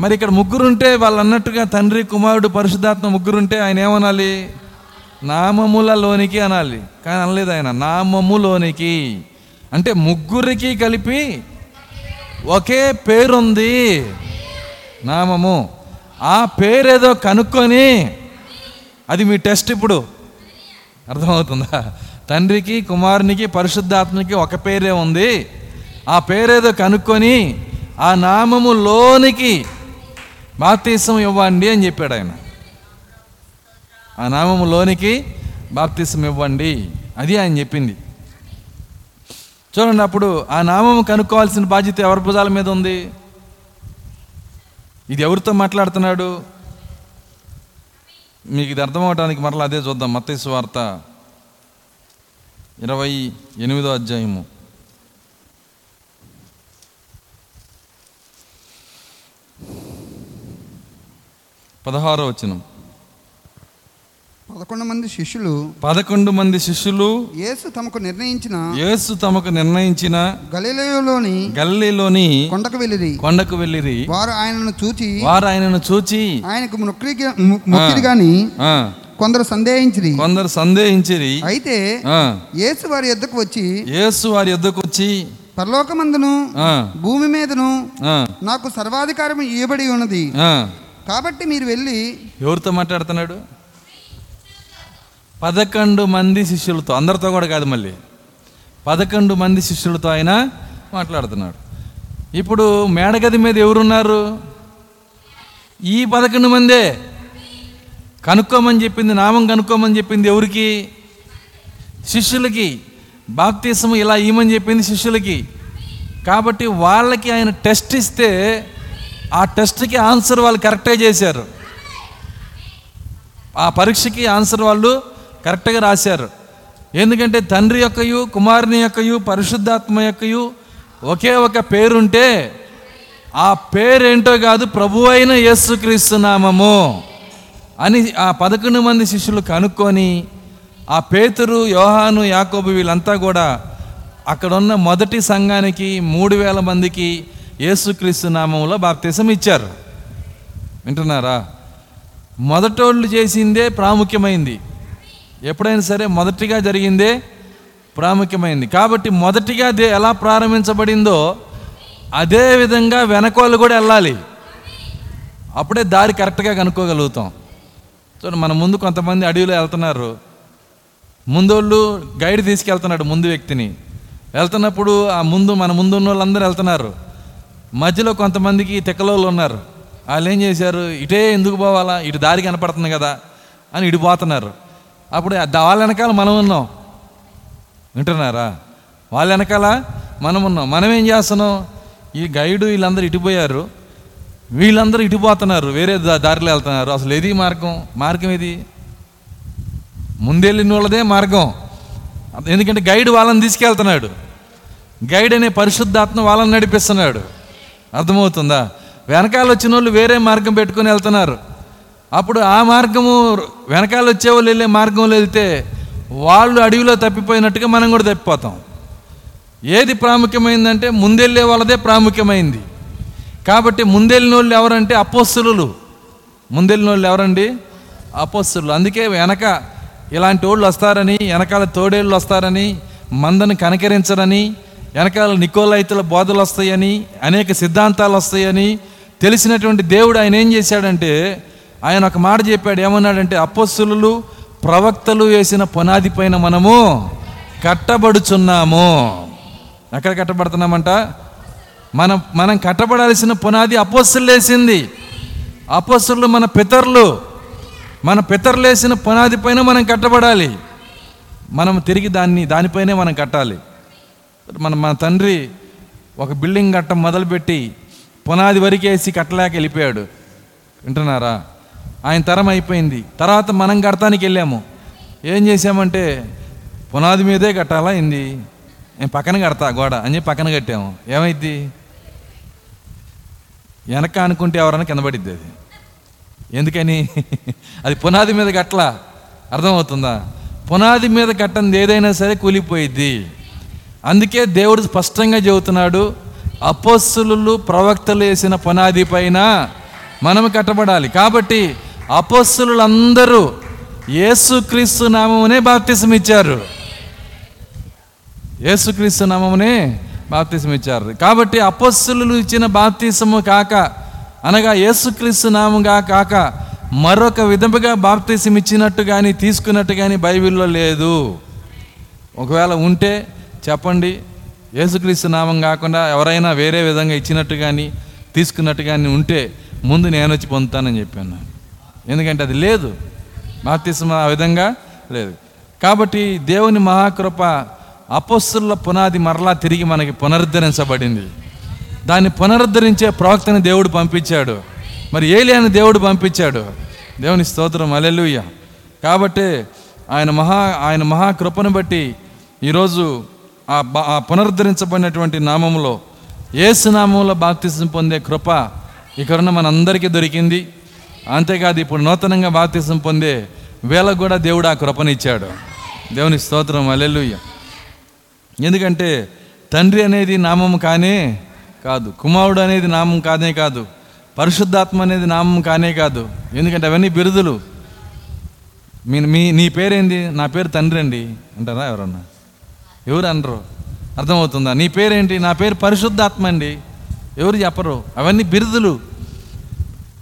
మరి ఇక్కడ ముగ్గురుంటే వాళ్ళు అన్నట్టుగా తండ్రి కుమారుడు పరిశుద్ధాత్మ ముగ్గురుంటే ఆయన ఏమనాలి? నామములలోనికి అనాలి. కానీ అనలేదు ఆయన. నామములోనికి. అంటే ముగ్గురికి కలిపి ఒకే పేరుంది. నామము. ఆ పేరేదో కనుక్కొని అది మీ టెస్ట్ ఇప్పుడు. అర్థమవుతుందా? తండ్రికి కుమారునికి పరిశుద్ధాత్మకి ఒక పేరే ఉంది. ఆ పేరేదో కనుక్కొని ఆ నామములోనికి బాప్తీసం ఇవ్వండి అని చెప్పాడు ఆయన. ఆ నామములోనికి బాప్తిసం ఇవ్వండి అది ఆయన చెప్పింది. చూడండి అప్పుడు ఆ నామము కనుక్కోవాల్సిన బాధ్యత ఎవరి భుజాల మీద ఉంది? ఇది ఎవరితో మాట్లాడుతున్నాడు? మీకు ఇది అర్థం అవడానికి మరలా అదే చూద్దాం. మత్తయి వార్త ఇరవై ఎనిమిదో అధ్యాయము. పదహారో వచ్చినాం పదకొండు మంది శిష్యులు పదకొండు మంది శిష్యులు యేసు తమకు నిర్ణయించిన యేసు తమకు నిర్ణయించిన గలిలయోలోని గల్లీలోని కొండకు వెళ్ళిరి. కొండకు వెళ్ళిరి. వారు ఆయనను చూచి వారు ఆయనను చూచి ఆయనకు మొక్కిరి గాని కొందరు సందేహించిరి. కొందరు సందేహించిరి. అయితే యేసు వారి యొద్దకు వచ్చి యేసు వారి యొద్దకు వచ్చి పరలోకమందును భూమి మీదను నాకు సర్వాధికారం ఇవ్వబడి ఉన్నది. ఆ. కాబట్టి మీరు వెళ్ళి ఎవరితో మాట్లాడుతున్నాడు? పదకొండు మంది శిష్యులతో అందరితో కూడా కాదు మళ్ళీ. పదకొండు మంది శిష్యులతో ఆయన మాట్లాడుతున్నాడు. ఇప్పుడు మేడగది మీద ఎవరున్నారు? ఈ పదకొండు మందే. కనుక్కోమని చెప్పింది నామం కనుక్కోమని చెప్పింది ఎవరికి? శిష్యులకి. బాప్తీసం ఇలా ఇవ్వమని చెప్పింది శిష్యులకి. కాబట్టి వాళ్ళకి ఆయన టెస్ట్ ఇస్తే ఆ టెస్ట్కి ఆన్సర్ వాళ్ళు కరెక్టే చేశారు. ఆ పరీక్షకి ఆన్సర్ వాళ్ళు కరెక్ట్గా రాశారు. ఎందుకంటే తండ్రి యొక్కయు కుమారుని యొక్కయు పరిశుద్ధాత్మ యొక్కయు ఒకే ఒక పేరుంటే ఆ పేరేంటో కాదు ప్రభు అయిన యేసుక్రీస్తు నామము అని ఆ పదకొండు మంది శిష్యులు కనుక్కొని ఆ పేతురు యోహాను యాకోబు వీళ్ళంతా కూడా అక్కడున్న మొదటి సంఘానికి మూడు వేల మందికి యేసుక్రీస్తు నామంలో బాప్తీసం ఇచ్చారు. వింటున్నారా? మొదటోళ్ళు చేసిందే ప్రాముఖ్యమైంది. ఎప్పుడైనా సరే మొదటిగా జరిగిందే ప్రాముఖ్యమైంది. కాబట్టి మొదటిగా అది ఎలా ప్రారంభించబడిందో అదే విధంగా వెనకోళ్ళు కూడా వెళ్ళాలి. అప్పుడే దారి కరెక్ట్గా కనుక్కోగలుగుతాం. చూడండి మన ముందు కొంతమంది అడవిలో వెళ్తున్నారు. ముందోళ్ళు గైడ్ తీసుకెళ్తున్నాడు ముందు వ్యక్తిని. వెళ్తున్నప్పుడు ఆ ముందు మన ముందు ఉన్న వాళ్ళందరూ వెళ్తున్నారు. మధ్యలో కొంతమందికి తెక్కలోళ్ళు ఉన్నారు. వాళ్ళు ఏం చేశారు? ఇటే ఎందుకు పోవాలా? ఇటు దారి కనపడుతుంది కదా అని ఇటు పోతున్నారు. అప్పుడు వాళ్ళ వెనకాల మనం ఉన్నాం. వింటున్నారా? వాళ్ళ వెనకాల మనం ఉన్నాం. మనం ఏం చేస్తున్నాం? ఈ గైడు వీళ్ళందరూ ఇటుపోయారు. వీళ్ళందరూ ఇటుపోతున్నారు. వేరే దారిలో వెళ్తున్నారు. అసలు ఏది మార్గం? మార్గం ఇది ముందెళ్ళిన వాళ్ళదే మార్గం. ఎందుకంటే గైడ్ వాళ్ళని తీసుకెళ్తున్నాడు. గైడ్ అనే పరిశుద్ధాత్మ వాళ్ళని నడిపిస్తున్నాడు. అర్థమవుతుందా? వెనకాల వచ్చిన వాళ్ళు వేరే మార్గం పెట్టుకొని వెళ్తున్నారు. అప్పుడు ఆ మార్గము వెనకాల వచ్చే వాళ్ళు వెళ్ళే మార్గంలో వెళ్తే వాళ్ళు అడవిలో తప్పిపోయినట్టుగా మనం కూడా తప్పిపోతాం. ఏది ప్రాముఖ్యమైందంటే ముందెళ్ళే వాళ్ళదే ప్రాముఖ్యమైంది. కాబట్టి ముందెళ్ళిన వాళ్ళు ఎవరంటే అపోస్తులు. ముందెళ్ళిన వాళ్ళు ఎవరండి? అపోస్తులు. అందుకే వెనక ఇలాంటి వాళ్ళు వస్తారని వెనకాల తోడేళ్ళు వస్తారని మందను కనకరించరని వెనకాల నికోలైతుల బోధలు వస్తాయని అనేక సిద్ధాంతాలు వస్తాయని తెలిసినటువంటి దేవుడు ఆయన ఏం చేశాడంటే ఆయన ఒక మాట చెప్పాడు ఏమన్నాడంటే అపోస్తులు ప్రవక్తలు వేసిన పునాది పైన మనము కట్టబడుచున్నాము. ఎక్కడ కట్టబడుతున్నామంట? మనం మనం కట్టబడాల్సిన పునాది అపోస్తులు వేసింది. అపోస్తులు మన పితరులు. మన పితరులు వేసిన పునాది పైన మనం కట్టబడాలి. మనం తిరిగి దాన్ని దానిపైనే మనం కట్టాలి. మన మన తండ్రి ఒక బిల్డింగ్ కట్ట మొదలుపెట్టి పునాది వరకేసి కట్టలేక వెళ్ళిపోయాడు. వింటున్నారా? ఆయన తరం అయిపోయింది. తర్వాత మనం కడతానికి వెళ్ళాము. ఏం చేసామంటే పునాది మీదే కట్టాలా ఇంది నేను పక్కన కడతా గోడ అని చెప్పి పక్కన కట్టాము. ఏమైద్ది? వెనక అనుకుంటే ఎవరైనా కింద పడిద్ది అది. ఎందుకని? అది పునాది మీద కట్టలా? అర్థమవుతుందా? పునాది మీద కట్టంది ఏదైనా సరే కూలిపోయిద్ది. అందుకే దేవుడు స్పష్టంగా చెబుతున్నాడు అపోస్సులు ప్రవక్తలు వేసిన పునాది పైన మనం కట్టబడాలి. కాబట్టి అపోస్తులందరూ యేసుక్రీస్తు నామమునే బాప్తిసం ఇచ్చారు యేసుక్రీస్తు నామమునే బాప్తిసం ఇచ్చారు కాబట్టి అపస్సులు ఇచ్చిన బాప్తిసము కాక అనగా యేసుక్రీస్తు నామంగా కాక మరొక విధముగా బాప్తిసం ఇచ్చినట్టు కానీ తీసుకున్నట్టు కానీ బైబిల్లో లేదు. ఒకవేళ ఉంటే చెప్పండి యేసుక్రీస్తు నామం కాకుండా ఎవరైనా వేరే విధంగా ఇచ్చినట్టు కానీ తీసుకున్నట్టు కానీ ఉంటే ముందు నేను వచ్చి పొందుతానని చెప్పాను. ఎందుకంటే అది లేదు. బాప్తిసం ఆ విధంగా లేదు. కాబట్టి దేవుని మహాకృప అపస్సుల పునాది మరలా తిరిగి మనకి పునరుద్ధరించబడింది. దాన్ని పునరుద్ధరించే ప్రవక్తని దేవుడు పంపించాడు. మరి ఏలియాని దేవుడు పంపించాడు. దేవుని స్తోత్రం అలెలుయ్య కాబట్టి ఆయన మహా ఆయన మహాకృపను బట్టి ఈరోజు ఆ ఆ పునరుద్ధరించబడినటువంటి నామములో ఏసు నామంలో బాప్తిసం పొందే కృప ఇక్కడున్న మనందరికీ దొరికింది. అంతేకాదు ఇప్పుడు నూతనంగా బాప్తిసం పొందే వీళ్ళకు కూడా దేవుడు ఆ కృపనిచ్చాడు. దేవుని స్తోత్రం అలెలుయ్య ఎందుకంటే తండ్రి అనేది నామం కానే కాదు కుమారుడు అనేది నామం కానే కాదు పరిశుద్ధాత్మ అనేది నామం కానే కాదు. ఎందుకంటే అవన్నీ బిరుదులు. మీ మీ నీ పేరేంది? నా పేరు తండ్రి అండి. అంటారా ఎవరన్నా? ఎవరు అనరు? అర్థమవుతుందా? నీ పేరేంటి? నా పేరు పరిశుద్ధాత్మ అండి. ఎవరు చెప్పరు? అవన్నీ బిరుదులు.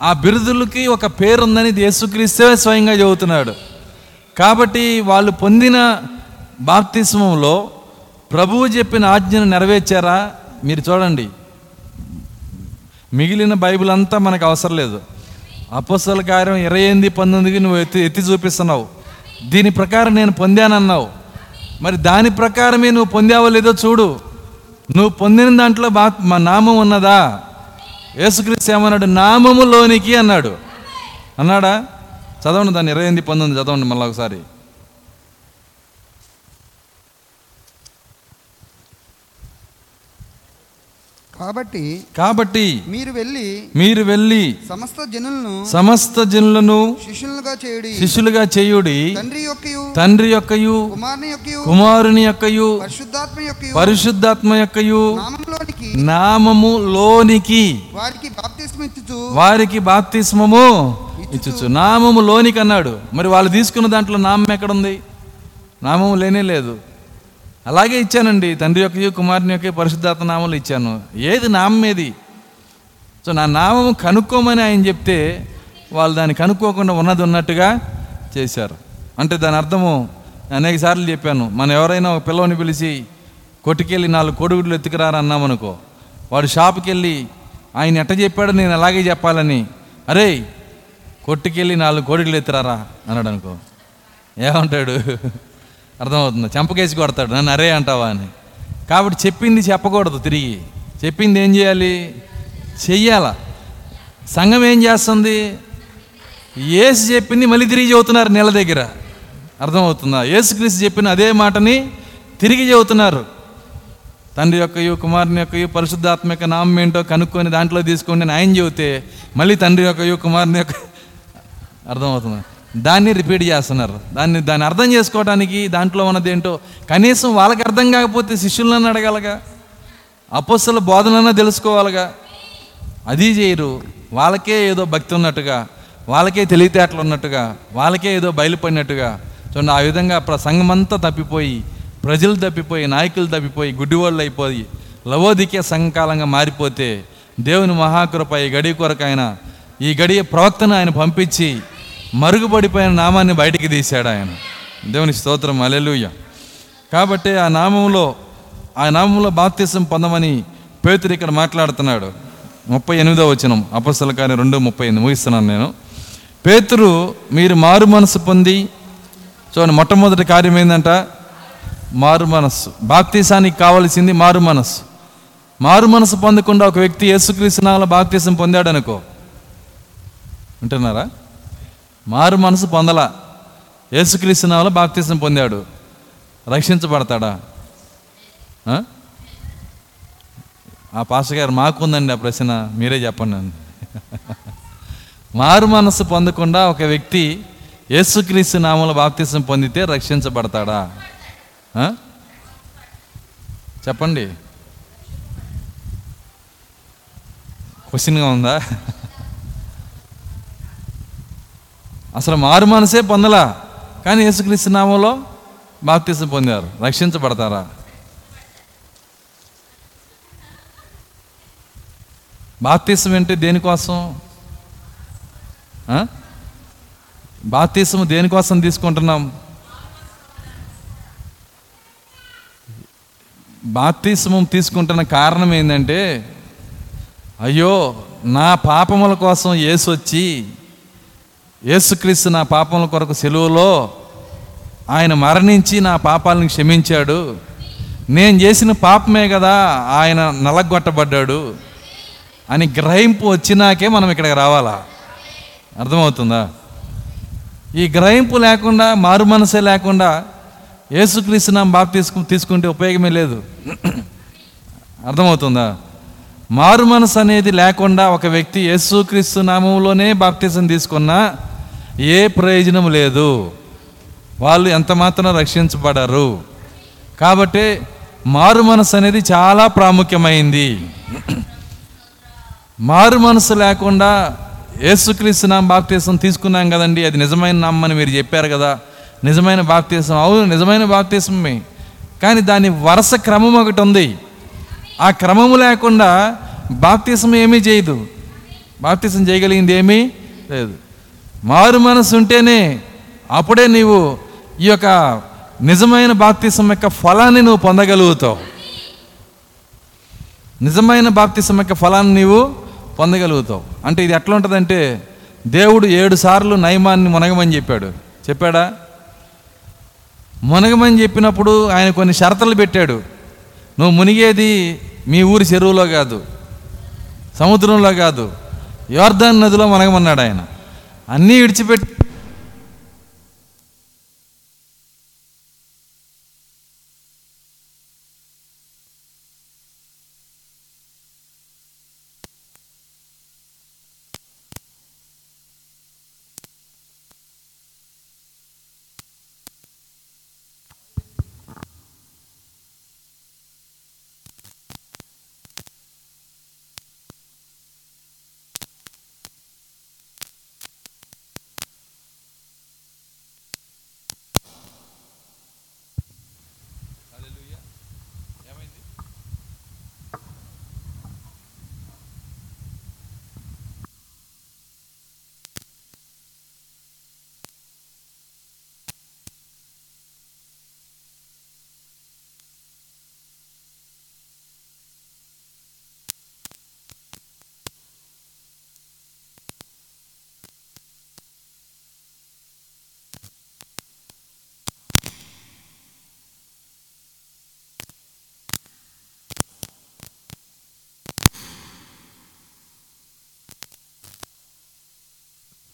ఆ బిరుదులకి ఒక పేరు ఉందని యేసుక్రీస్తే స్వయంగా చెబుతున్నాడు. కాబట్టి వాళ్ళు పొందిన బాప్తిస్మంలో ప్రభువు చెప్పిన ఆజ్ఞను నెరవేర్చారా? మీరు చూడండి. మిగిలిన బైబిల్ అంతా మనకు అవసరం లేదు. అపోసల కార్యం ఇరవై ఎనిమిది పంతొమ్మిదికి నువ్వు ఎత్తి ఎత్తి చూపిస్తున్నావు. దీని ప్రకారం నేను పొందానన్నావు. మరి దాని ప్రకారమే నువ్వు పొందావో లేదో చూడు. నువ్వు పొందిన దాంట్లో బా మా నామం ఉన్నదా? యేసుక్రీస్తు ఏమన్నాడు? నామములోనికి అన్నాడు. అన్నాడా? చదవండి దాన్ని ఇరవై ఎనిమిది పంతొమ్మిది చదవండి మళ్ళీ ఒకసారి. కాబట్టి కాబట్టి మీరు వెళ్ళి మీరు వెళ్ళి సమస్త జనులను సమస్త జనులను శిష్యులుగా చేయుడి శిష్యులుగా చేయుడి తండ్రి యొక్క తండ్రి యొక్క కుమారుని యొక్క కుమారుని యొక్క పరిశుద్ధాత్మ యొక్క పరిశుద్ధాత్మ యొక్క నామము లోనికి. వారికి వారికి బాప్తిస్మము ఇచ్చుచు. నామము లోనికి అన్నాడు. మరి వాళ్ళు తీసుకున్న దాంట్లో నామం ఎక్కడుంది? నామము లేనే లేదు. అలాగే ఇచ్చానండి. తండ్రి యొక్క కుమారుని యొక్క పరిశుద్ధాత్మ నామలు ఇచ్చాను. ఏది నామం ఏది? సో నా నామము కనుక్కోమని ఆయన చెప్తే వాళ్ళు దాన్ని కనుక్కోకుండా ఉన్నది ఉన్నట్టుగా చేశారు. అంటే దాని అర్థము అనేక సార్లు చెప్పాను. మనం ఎవరైనా ఒక పిల్లవాడిని పిలిచి కొట్టుకెళ్ళి నాలుగు కొడుగుడ్లు ఎత్తుకురారా అన్నామనుకో వాడు షాపుకెళ్ళి వెళ్ళి ఆయన ఎట్ట చెప్పాడు నేను అలాగే చెప్పాలని. అరే కొట్టుకెళ్ళి నాలుగు కోడిగులు ఎత్తురారా అన్నాడు అనుకో. ఏమంటాడు? అర్థమవుతుంది? చెంపకేసి కొడతాడు. నన్ను అరే అంటావా? అని. కాబట్టి చెప్పింది చెప్పకూడదు తిరిగి. చెప్పింది ఏం చేయాలి? చెయ్యాల. సంఘం ఏం చేస్తుంది? ఏసు చెప్పింది మళ్ళీ తిరిగి చెబుతున్నారు నెల దగ్గర. అర్థమవుతుందా? ఏసుక్రీస్తు చెప్పిన అదే మాటని తిరిగి చెబుతున్నారు. తండ్రి యొక్కయు కుమారుని యొక్కయు పరిశుద్ధాత్మ యొక్క నామం ఏంటో కనుక్కొని దాంట్లో తీసుకొని న్యాయం ఆయన చెబితే మళ్ళీ తండ్రి యొక్కయు కుమారుని యొక్క అర్థమవుతుంది? దాన్ని రిపీట్ చేస్తున్నారు. దాన్ని దాన్ని అర్థం చేసుకోవడానికి దాంట్లో ఉన్నది ఏంటో కనీసం వాళ్ళకి అర్థం కాకపోతే శిష్యులను అడగలగా? అపోస్తుల బోధనన్నా తెలుసుకోవాలిగా? అది చేయరు. వాళ్ళకే ఏదో భక్తి ఉన్నట్టుగా వాళ్ళకే తెలివితేటలు ఉన్నట్టుగా వాళ్ళకే ఏదో బయలుపడినట్టుగా. చూడండి ఆ విధంగా ప్రసంగమంతా తప్పిపోయి ప్రజలు తప్పిపోయి నాయకులు తప్పిపోయి గుడ్డివాళ్ళు అయిపోయి లవోదికే సంఘకాలంగా మారిపోతే దేవుని మహాకృప ఈ గడి కొరకు ఆయన ఈ గడియ ప్రవక్తను ఆయన పంపించి మరుగుపడిపోయిన నామాన్ని బయటికి తీశాడు ఆయన. దేవుని స్తోత్రం అలెలుయ్య కాబట్టి ఆ నామంలో ఆ నామంలో బాప్తిసం పొందమని పేతురు ఇక్కడ మాట్లాడుతున్నాడు. ముప్పై ఎనిమిదో వచనం అపస్సల కార్యం రెండు ముప్పై ఎనిమిది. ముగిస్తున్నాను నేను. పేతురు మీరు మారు మనసు పొంది చూడండి మొట్టమొదటి కార్యం ఏంటంట మారు మనస్సు. బాప్తీసానికి కావలసింది మారు మనస్సు. మారు మనసు పొందకుండా ఒక వ్యక్తి యేసుక్రీస్తునామలో బాప్తీసం పొందాడనుకో. వింటున్నారా? మారు మనసు పొందలా. యేసుక్రీస్తునామలో బాప్తీసం పొందాడు. రక్షించబడతాడా? ఆ? పాష గారు మాకుందండి ఆ ప్రశ్న. మీరే చెప్పండి అండి మారు మనసు పొందకుండా ఒక వ్యక్తి యేసుక్రీస్తు నామంలో బాప్తీసం పొందితే రక్షించబడతాడా? చెప్పండి. క్వశ్చన్గా ఉందా? అసలు మారు మనసే పొందలా? కానీ యేసుక్రీస్తు నామంలో బాప్తిసం పొందారు. రక్షించబడతారా? బాప్తీసం అంటే దేనికోసం? బాప్తీసం దేనికోసం తీసుకుంటున్నాం? బాప్తిస్మం తీసుకుంటున్న కారణం ఏంటంటే అయ్యో నా పాపముల కోసం యేసు వచ్చి యేసుక్రీస్తు నా పాపముల కొరకు సెలువులో ఆయన మరణించి నా పాపాలను క్షమించాడు. నేను చేసిన పాపమే కదా ఆయన నలగొట్టబడ్డాడు అని గ్రహింపు వచ్చినాకే మనం ఇక్కడికి రావాలా? అర్థమవుతుందా? ఈ గ్రహింపు లేకుండా మారు మనసే లేకుండా యేసుక్రీస్తు నామ బాప్ తీసుకు తీసుకుంటే ఉపయోగమే లేదు. అర్థమవుతుందా? మారు మనసు అనేది లేకుండా ఒక వ్యక్తి యేసుక్రీస్తు నామంలోనే బాప్తిజం తీసుకున్నా ఏ ప్రయోజనం లేదు. వాళ్ళు ఎంత మాత్రం రక్షించబడరు. కాబట్టి మారు మనసు అనేది చాలా ప్రాముఖ్యమైంది. మారు మనసు లేకుండా యేసుక్రీస్తు నామ బాప్తీసం తీసుకున్నాం కదండి అది నిజమైన నామని మీరు చెప్పారు కదా. నిజమైన బాప్తీసం. అవును నిజమైన బాప్తీసమే. కానీ దాని వరుస క్రమం ఒకటి ఉంది. ఆ క్రమము లేకుండా బాప్తీసం ఏమీ చేయదు. బాప్తీసం చేయగలిగింది ఏమీ లేదు. మారు మనసు ఉంటేనే అప్పుడే నీవు ఈ యొక్క నిజమైన బాప్తీసం యొక్క ఫలాన్ని నువ్వు పొందగలుగుతావు. నిజమైన బాప్తీసం యొక్క ఫలాన్ని నీవు పొందగలుగుతావు. అంటే ఇది ఎట్లా ఉంటుందంటే దేవుడు ఏడు సార్లు నయమాన్ని మునగమని చెప్పాడు. చెప్పాడా? మునగమని చెప్పినప్పుడు ఆయన కొన్ని షరతులు పెట్టాడు. నువ్వు మునిగేది మీ ఊరి చెరువులో కాదు సముద్రంలో కాదు యోర్ధన్ నదిలో మునగమన్నాడు ఆయన. అన్నీ విడిచిపెట్టి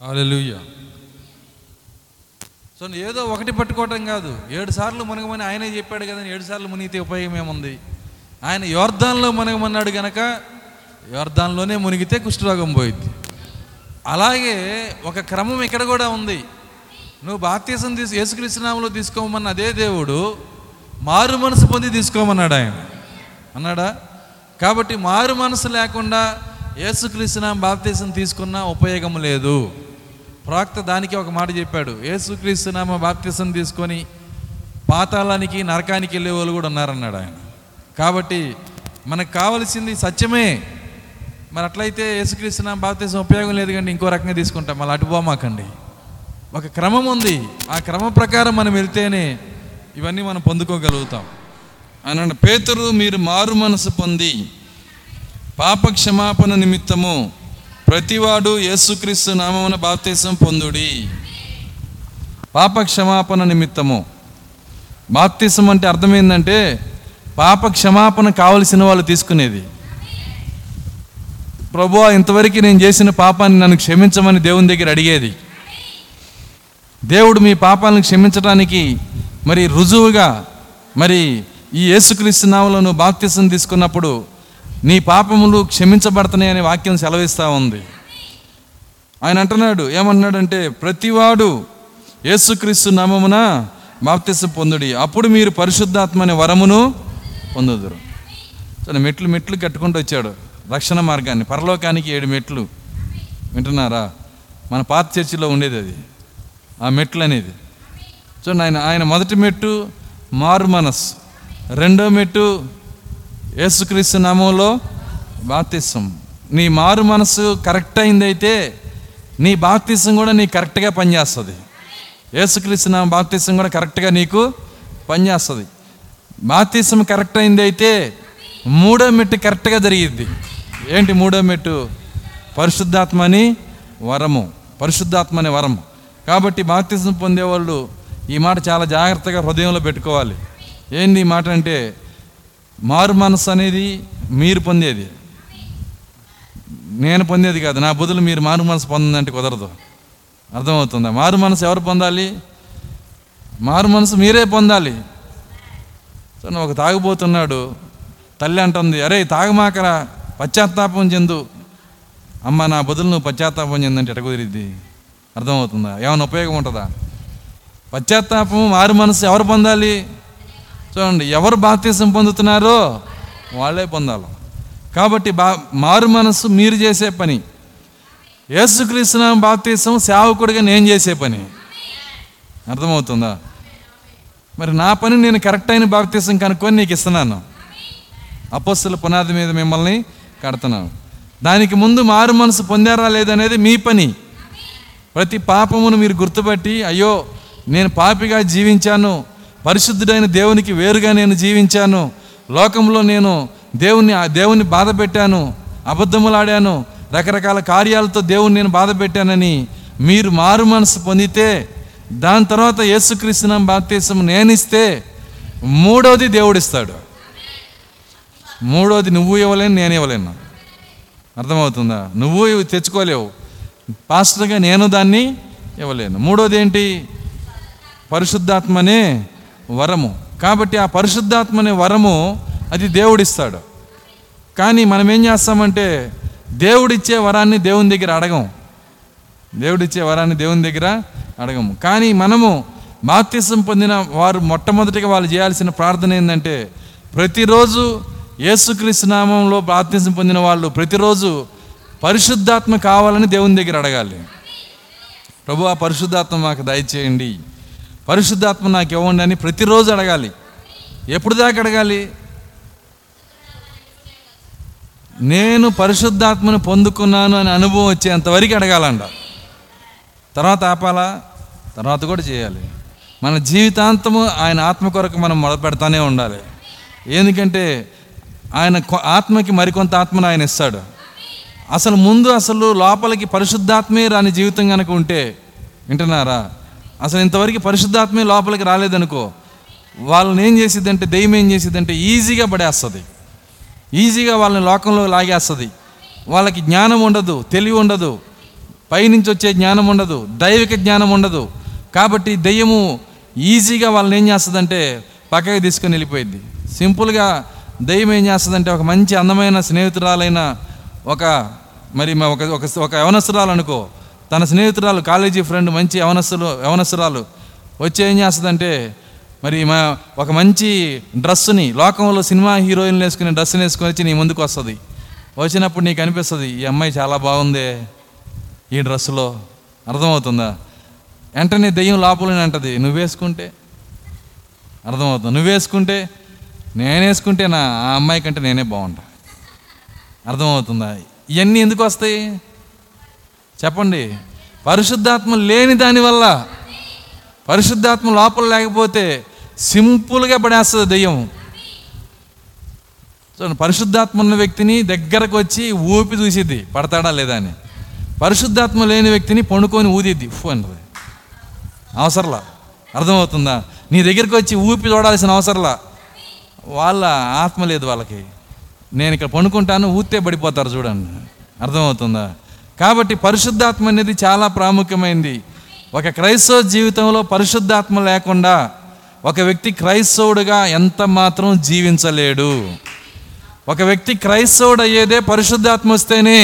హల్లెలూయా సో ఏదో ఒకటి పట్టుకోవటం కాదు. ఏడు సార్లు మునగమని ఆయనే చెప్పాడు కదా ఏడు సార్లు మునిగితే ఉపయోగం ఏముంది? ఆయన యోర్ధాన్లో మునగమన్నాడు గనక యోర్ధాన్లోనే మునిగితే కుష్ఠరోగం పోయింది అలాగే ఒక క్రమం ఇక్కడ కూడా ఉంది. నువ్వు బాప్తీసం తీసు యేసుకృష్ణనామంలో తీసుకోమన్న అదే దేవుడు మారు మనసు పొంది తీసుకోమన్నాడు ఆయన. అన్నాడా? కాబట్టి మారు మనసు లేకుండా యేసుక్రీస్తునామం బాప్తీసం తీసుకున్నా ఉపయోగం లేదు. ప్రవక్త దానికి ఒక మాట చెప్పాడు. యేసుక్రీస్తునామ బాప్తిసం తీసుకొని పాతాళానికి నరకానికి వెళ్ళే వాళ్ళు కూడా ఉన్నారన్నాడు ఆయన. కాబట్టి మనకు కావలసింది సత్యమే. మరి అట్లయితే యేసుక్రీస్తునామ బాప్తిసం ఉపయోగం లేదు కండి ఇంకో రకంగా తీసుకుంటాం. మళ్ళీ అటుపోమాకండి ఒక క్రమం ఉంది. ఆ క్రమ ప్రకారం మనం వెళ్తేనే ఇవన్నీ మనం పొందుకోగలుగుతాం. అని పేతురు మీరు మారు మనసు పొంది పాప క్షమాపణ నిమిత్తము ప్రతివాడు యేసుక్రీస్తు నామమున బాప్తీసం పొందుడి. పాప క్షమాపణ నిమిత్తము. బాప్తీసం అంటే అర్థం ఏంటంటే పాప క్షమాపణ కావలసిన వాళ్ళు తీసుకునేది. ప్రభు ఇంతవరకు నేను చేసిన పాపాన్ని నన్ను క్షమించమని దేవుని దగ్గర అడిగేది. దేవుడు మీ పాపాలను క్షమించడానికి మరి రుజువుగా మరి ఈ యేసుక్రీస్తు నావలను బాప్తీసం తీసుకున్నప్పుడు నీ పాపములు క్షమించబడుతున్నాయి అనే వాక్యం సెలవిస్తూ ఉంది. ఆయన అంటున్నాడు ఏమంటున్నాడంటే ప్రతివాడు యేసుక్రీస్తు నామమున బాప్తీసం పొందుడి. అప్పుడు మీరు పరిశుద్ధాత్మ అనే వరమును పొందుదురు. సరే మెట్లు మెట్లు కట్టుకుంటూ వచ్చాడు రక్షణ మార్గాన్ని. పరలోకానికి ఏడు మెట్లు. వింటున్నారా? మన పాత చర్చిలో ఉండేది అది. ఆ మెట్లు అనేది. చూడండి ఆయన ఆయన మొదటి మెట్టు మారు మనస్ రెండో మెట్టు యేసుక్రీస్తు నామంలో బాప్తిసం. నీ మారు మనసు కరెక్ట్ అయిందైతే నీ బాప్తిసం కూడా నీకు కరెక్ట్గా పనిచేస్తుంది. యేసుక్రీస్తు నామ బాప్తిసం కూడా కరెక్ట్గా నీకు పనిచేస్తుంది. బాప్తిసం కరెక్ట్ అయింది అయితే మూడో మెట్టు కరెక్ట్గా జరిగిద్ది. ఏంటి మూడో మెట్టు? పరిశుద్ధాత్మని వరము. పరిశుద్ధాత్మని వరము. కాబట్టి బాప్తిసం పొందేవాళ్ళు ఈ మాట చాలా జాగ్రత్తగా హృదయంలో పెట్టుకోవాలి. ఏంది ఈ మాట అంటే మారు మనసు అనేది మీరు పొందేది. నేను పొందేది కాదు. నా బదులు మీరు మారు మనసు పొందంటే కుదరదు. అర్థమవుతుందా? మారు మనసు ఎవరు పొందాలి? మారు మనసు మీరే పొందాలి. సో ఒక తాగిపోతున్నాడు తల్లి అంటుంది అరే తాగమాకరా. పశ్చాత్తాపం చెందు. అమ్మ నా బదులు నువ్వు పశ్చాత్తాపం చెందంటే ఎట కుదిరిద్ది? అర్థమవుతుందా? ఏమైనా ఉపయోగం ఉంటుందా? పశ్చాత్తాపం మారు మనసు ఎవరు పొందాలి? చూడండి ఎవరు బాప్తీసం పొందుతున్నారో వాళ్ళే పొందాలి. కాబట్టి బా మారు మనసు మీరు చేసే పని. యేసుక్రీస్తున బాప్తీసం సేవకుడిగా నేను చేసే పని. అర్థమవుతుందా? మరి నా పని నేను కరెక్ట్ అయిన బాప్తీసం కనుక్కొని నీకు ఇస్తున్నాను. అపోస్తుల పునాది మీద మిమ్మల్ని కడుతున్నాను. దానికి ముందు మారు మనసు పొందారా లేదనేది మీ పని. ప్రతి పాపమును మీరు గుర్తుపట్టి అయ్యో నేను పాపిగా జీవించాను పరిశుద్ధుడైన దేవునికి వేరుగా నేను జీవించాను. లోకంలో నేను దేవుని దేవుని బాధ పెట్టాను. అబద్ధములాడాను. రకరకాల కార్యాలతో దేవుని నేను బాధ పెట్టానని మీరు మారు మనసు పొందితే దాని తర్వాత యేసుక్రీస్తున బాప్తీసం నేనిస్తే మూడోది దేవుడిస్తాడు. మూడోది నువ్వు ఇవ్వలేను నేను ఇవ్వలేను. అర్థమవుతుందా? నువ్వు ఇవి తెచ్చుకోలేవు. పాస్టర్గా నేను దాన్ని ఇవ్వలేను. మూడోది ఏంటి? పరిశుద్ధాత్మనే వరము. కాబట్టి ఆ పరిశుద్ధాత్మ అనే వరము అది దేవుడిస్తాడు. కానీ మనం ఏం చేస్తామంటే దేవుడిచ్చే వరాన్ని దేవుని దగ్గర అడగం. దేవుడిచ్చే వరాన్ని దేవుని దగ్గర అడగము కానీ మనము బాప్తిసం పొందిన వారు మొట్టమొదటిగా వాళ్ళు చేయాల్సిన ప్రార్థన ఏంటంటే ప్రతిరోజు యేసుక్రీస్తు నామంలో బాప్తిసం పొందిన వాళ్ళు ప్రతిరోజు పరిశుద్ధాత్మ కావాలని దేవుని దగ్గర అడగాలి. ప్రభు ఆ పరిశుద్ధాత్మ మాకు దయచేయండి. పరిశుద్ధాత్మ నాకు ఇవ్వండి అని ప్రతిరోజు అడగాలి. ఎప్పుడు దాకా అడగాలి? నేను పరిశుద్ధాత్మను పొందుకున్నాను అని అనుభవం వచ్చేంతవరకు అడగాలంట. తర్వాత ఆపాలా? తర్వాత కూడా చేయాలి. మన జీవితాంతము ఆయన ఆత్మ కొరకు మనం మొదలుపెడతానే ఉండాలి. ఎందుకంటే ఆయన కొ- ఆత్మకి మరికొంత ఆత్మను ఆయన ఇస్తాడు. అసలు ముందు అసలు లోపలికి పరిశుద్ధాత్మే రాని జీవితం కనుక ఉంటే వింటున్నారా? అసలు ఇంతవరకు పరిశుద్ధాత్మే లోపలికి రాలేదనుకో వాళ్ళని ఏం చేసిద్దంటే దెయ్యం ఏం చేసిద్దంటే ఈజీగా పడేస్తుంది. ఈజీగా వాళ్ళని లోకంలో లాగేస్తుంది. వాళ్ళకి జ్ఞానం ఉండదు తెలివి ఉండదు పైనుంచి వచ్చే జ్ఞానం ఉండదు దైవిక జ్ఞానం ఉండదు. కాబట్టి దెయ్యము ఈజీగా వాళ్ళని ఏం చేస్తుందంటే పక్కకి తీసుకొని వెళ్ళిపోయింది సింపుల్గా దెయ్యం ఏం చేస్తుందంటే ఒక మంచి అందమైన స్నేహితురాలైన ఒక మరి మా ఒక ఒక ఒక యవనస్తురాలు అనుకో తన స్నేహితురాలు కాలేజీ ఫ్రెండ్ మంచి యవనస్తులు యవనస్తురాలు వచ్చి ఏం చేస్తుందంటే మరి మా ఒక మంచి డ్రెస్సుని లోకంలో సినిమా హీరోయిన్లు వేసుకునే డ్రెస్సుని వేసుకొని వచ్చి నీ ముందుకు వస్తుంది. వచ్చినప్పుడు నీకు అనిపిస్తుంది ఈ అమ్మాయి చాలా బాగుందే ఈ డ్రెస్సులో. అర్థమవుతుందా? వెంటనే దెయ్యం లోపలనే అంటది నువ్వు వేసుకుంటే? అర్థమవుతుంది నువ్వు వేసుకుంటే నేను వేసుకుంటే నా ఆ అమ్మాయి కంటే నేనే బాగుంటా. అర్థమవుతుందా? ఇవన్నీ ఎందుకు వస్తాయి? చెప్పండి. పరిశుద్ధాత్మ లేని దానివల్ల పరిశుద్ధాత్మ లోపల లేకపోతే సింపుల్గా పడేస్తుంది దెయ్యం. చూడండి పరిశుద్ధాత్మ ఉన్న వ్యక్తిని దగ్గరకు వచ్చి ఊపి చూసిద్ది పడతాడా లేదా అని. పరిశుద్ధాత్మ లేని వ్యక్తిని పండుకొని ఊదిద్ది ఉఫ్ అంటది. అవసరంలా? అర్థమవుతుందా? నీ దగ్గరికి వచ్చి ఊపి చూడాల్సిన అవసరంలా? వాళ్ళ ఆత్మ లేదు వాళ్ళకి. నేను ఇక్కడ పండుకుంటాను ఊతే పడిపోతారు చూడండి. అర్థమవుతుందా? కాబట్టి పరిశుద్ధాత్మ అనేది చాలా ప్రాముఖ్యమైంది. ఒక క్రైస్తవ జీవితంలో పరిశుద్ధాత్మ లేకుండా ఒక వ్యక్తి క్రైస్తవుడుగా ఎంత మాత్రం జీవించలేడు. ఒక వ్యక్తి క్రైస్తవుడు అయ్యేదే పరిశుద్ధాత్మ వస్తేనే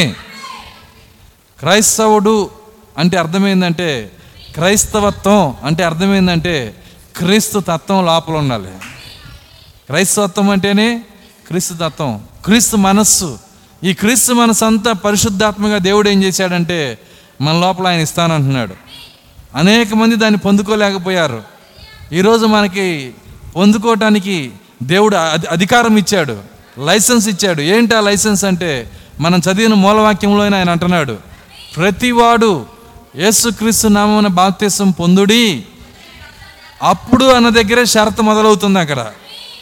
క్రైస్తవుడు అంటే అర్థమైందంటే క్రైస్తవత్వం అంటే అర్థమైందంటే క్రీస్తు తత్వం లోపల ఉండాలి. క్రైస్తవత్వం అంటేనే క్రీస్తు తత్వం క్రీస్తు మనస్సు. ఈ క్రీస్తు మనసంతా పరిశుద్ధాత్మగా దేవుడు ఏం చేశాడంటే మన లోపల ఆయన ఇస్తానంటున్నాడు. అనేక మంది దాన్ని పొందుకోలేకపోయారు. ఈరోజు మనకి పొందుకోవటానికి దేవుడు అధి- అధికారం ఇచ్చాడు. లైసెన్స్ ఇచ్చాడు. ఏంటి ఆ లైసెన్స్ అంటే మనం చదివిన మూలవాక్యంలో ఆయన అంటున్నాడు. ప్రతివాడు యేసుక్రీస్తు నామమున బాప్తీసం పొందుడి. అప్పుడు అన్న దగ్గరే షరతు మొదలవుతుంది అక్కడ.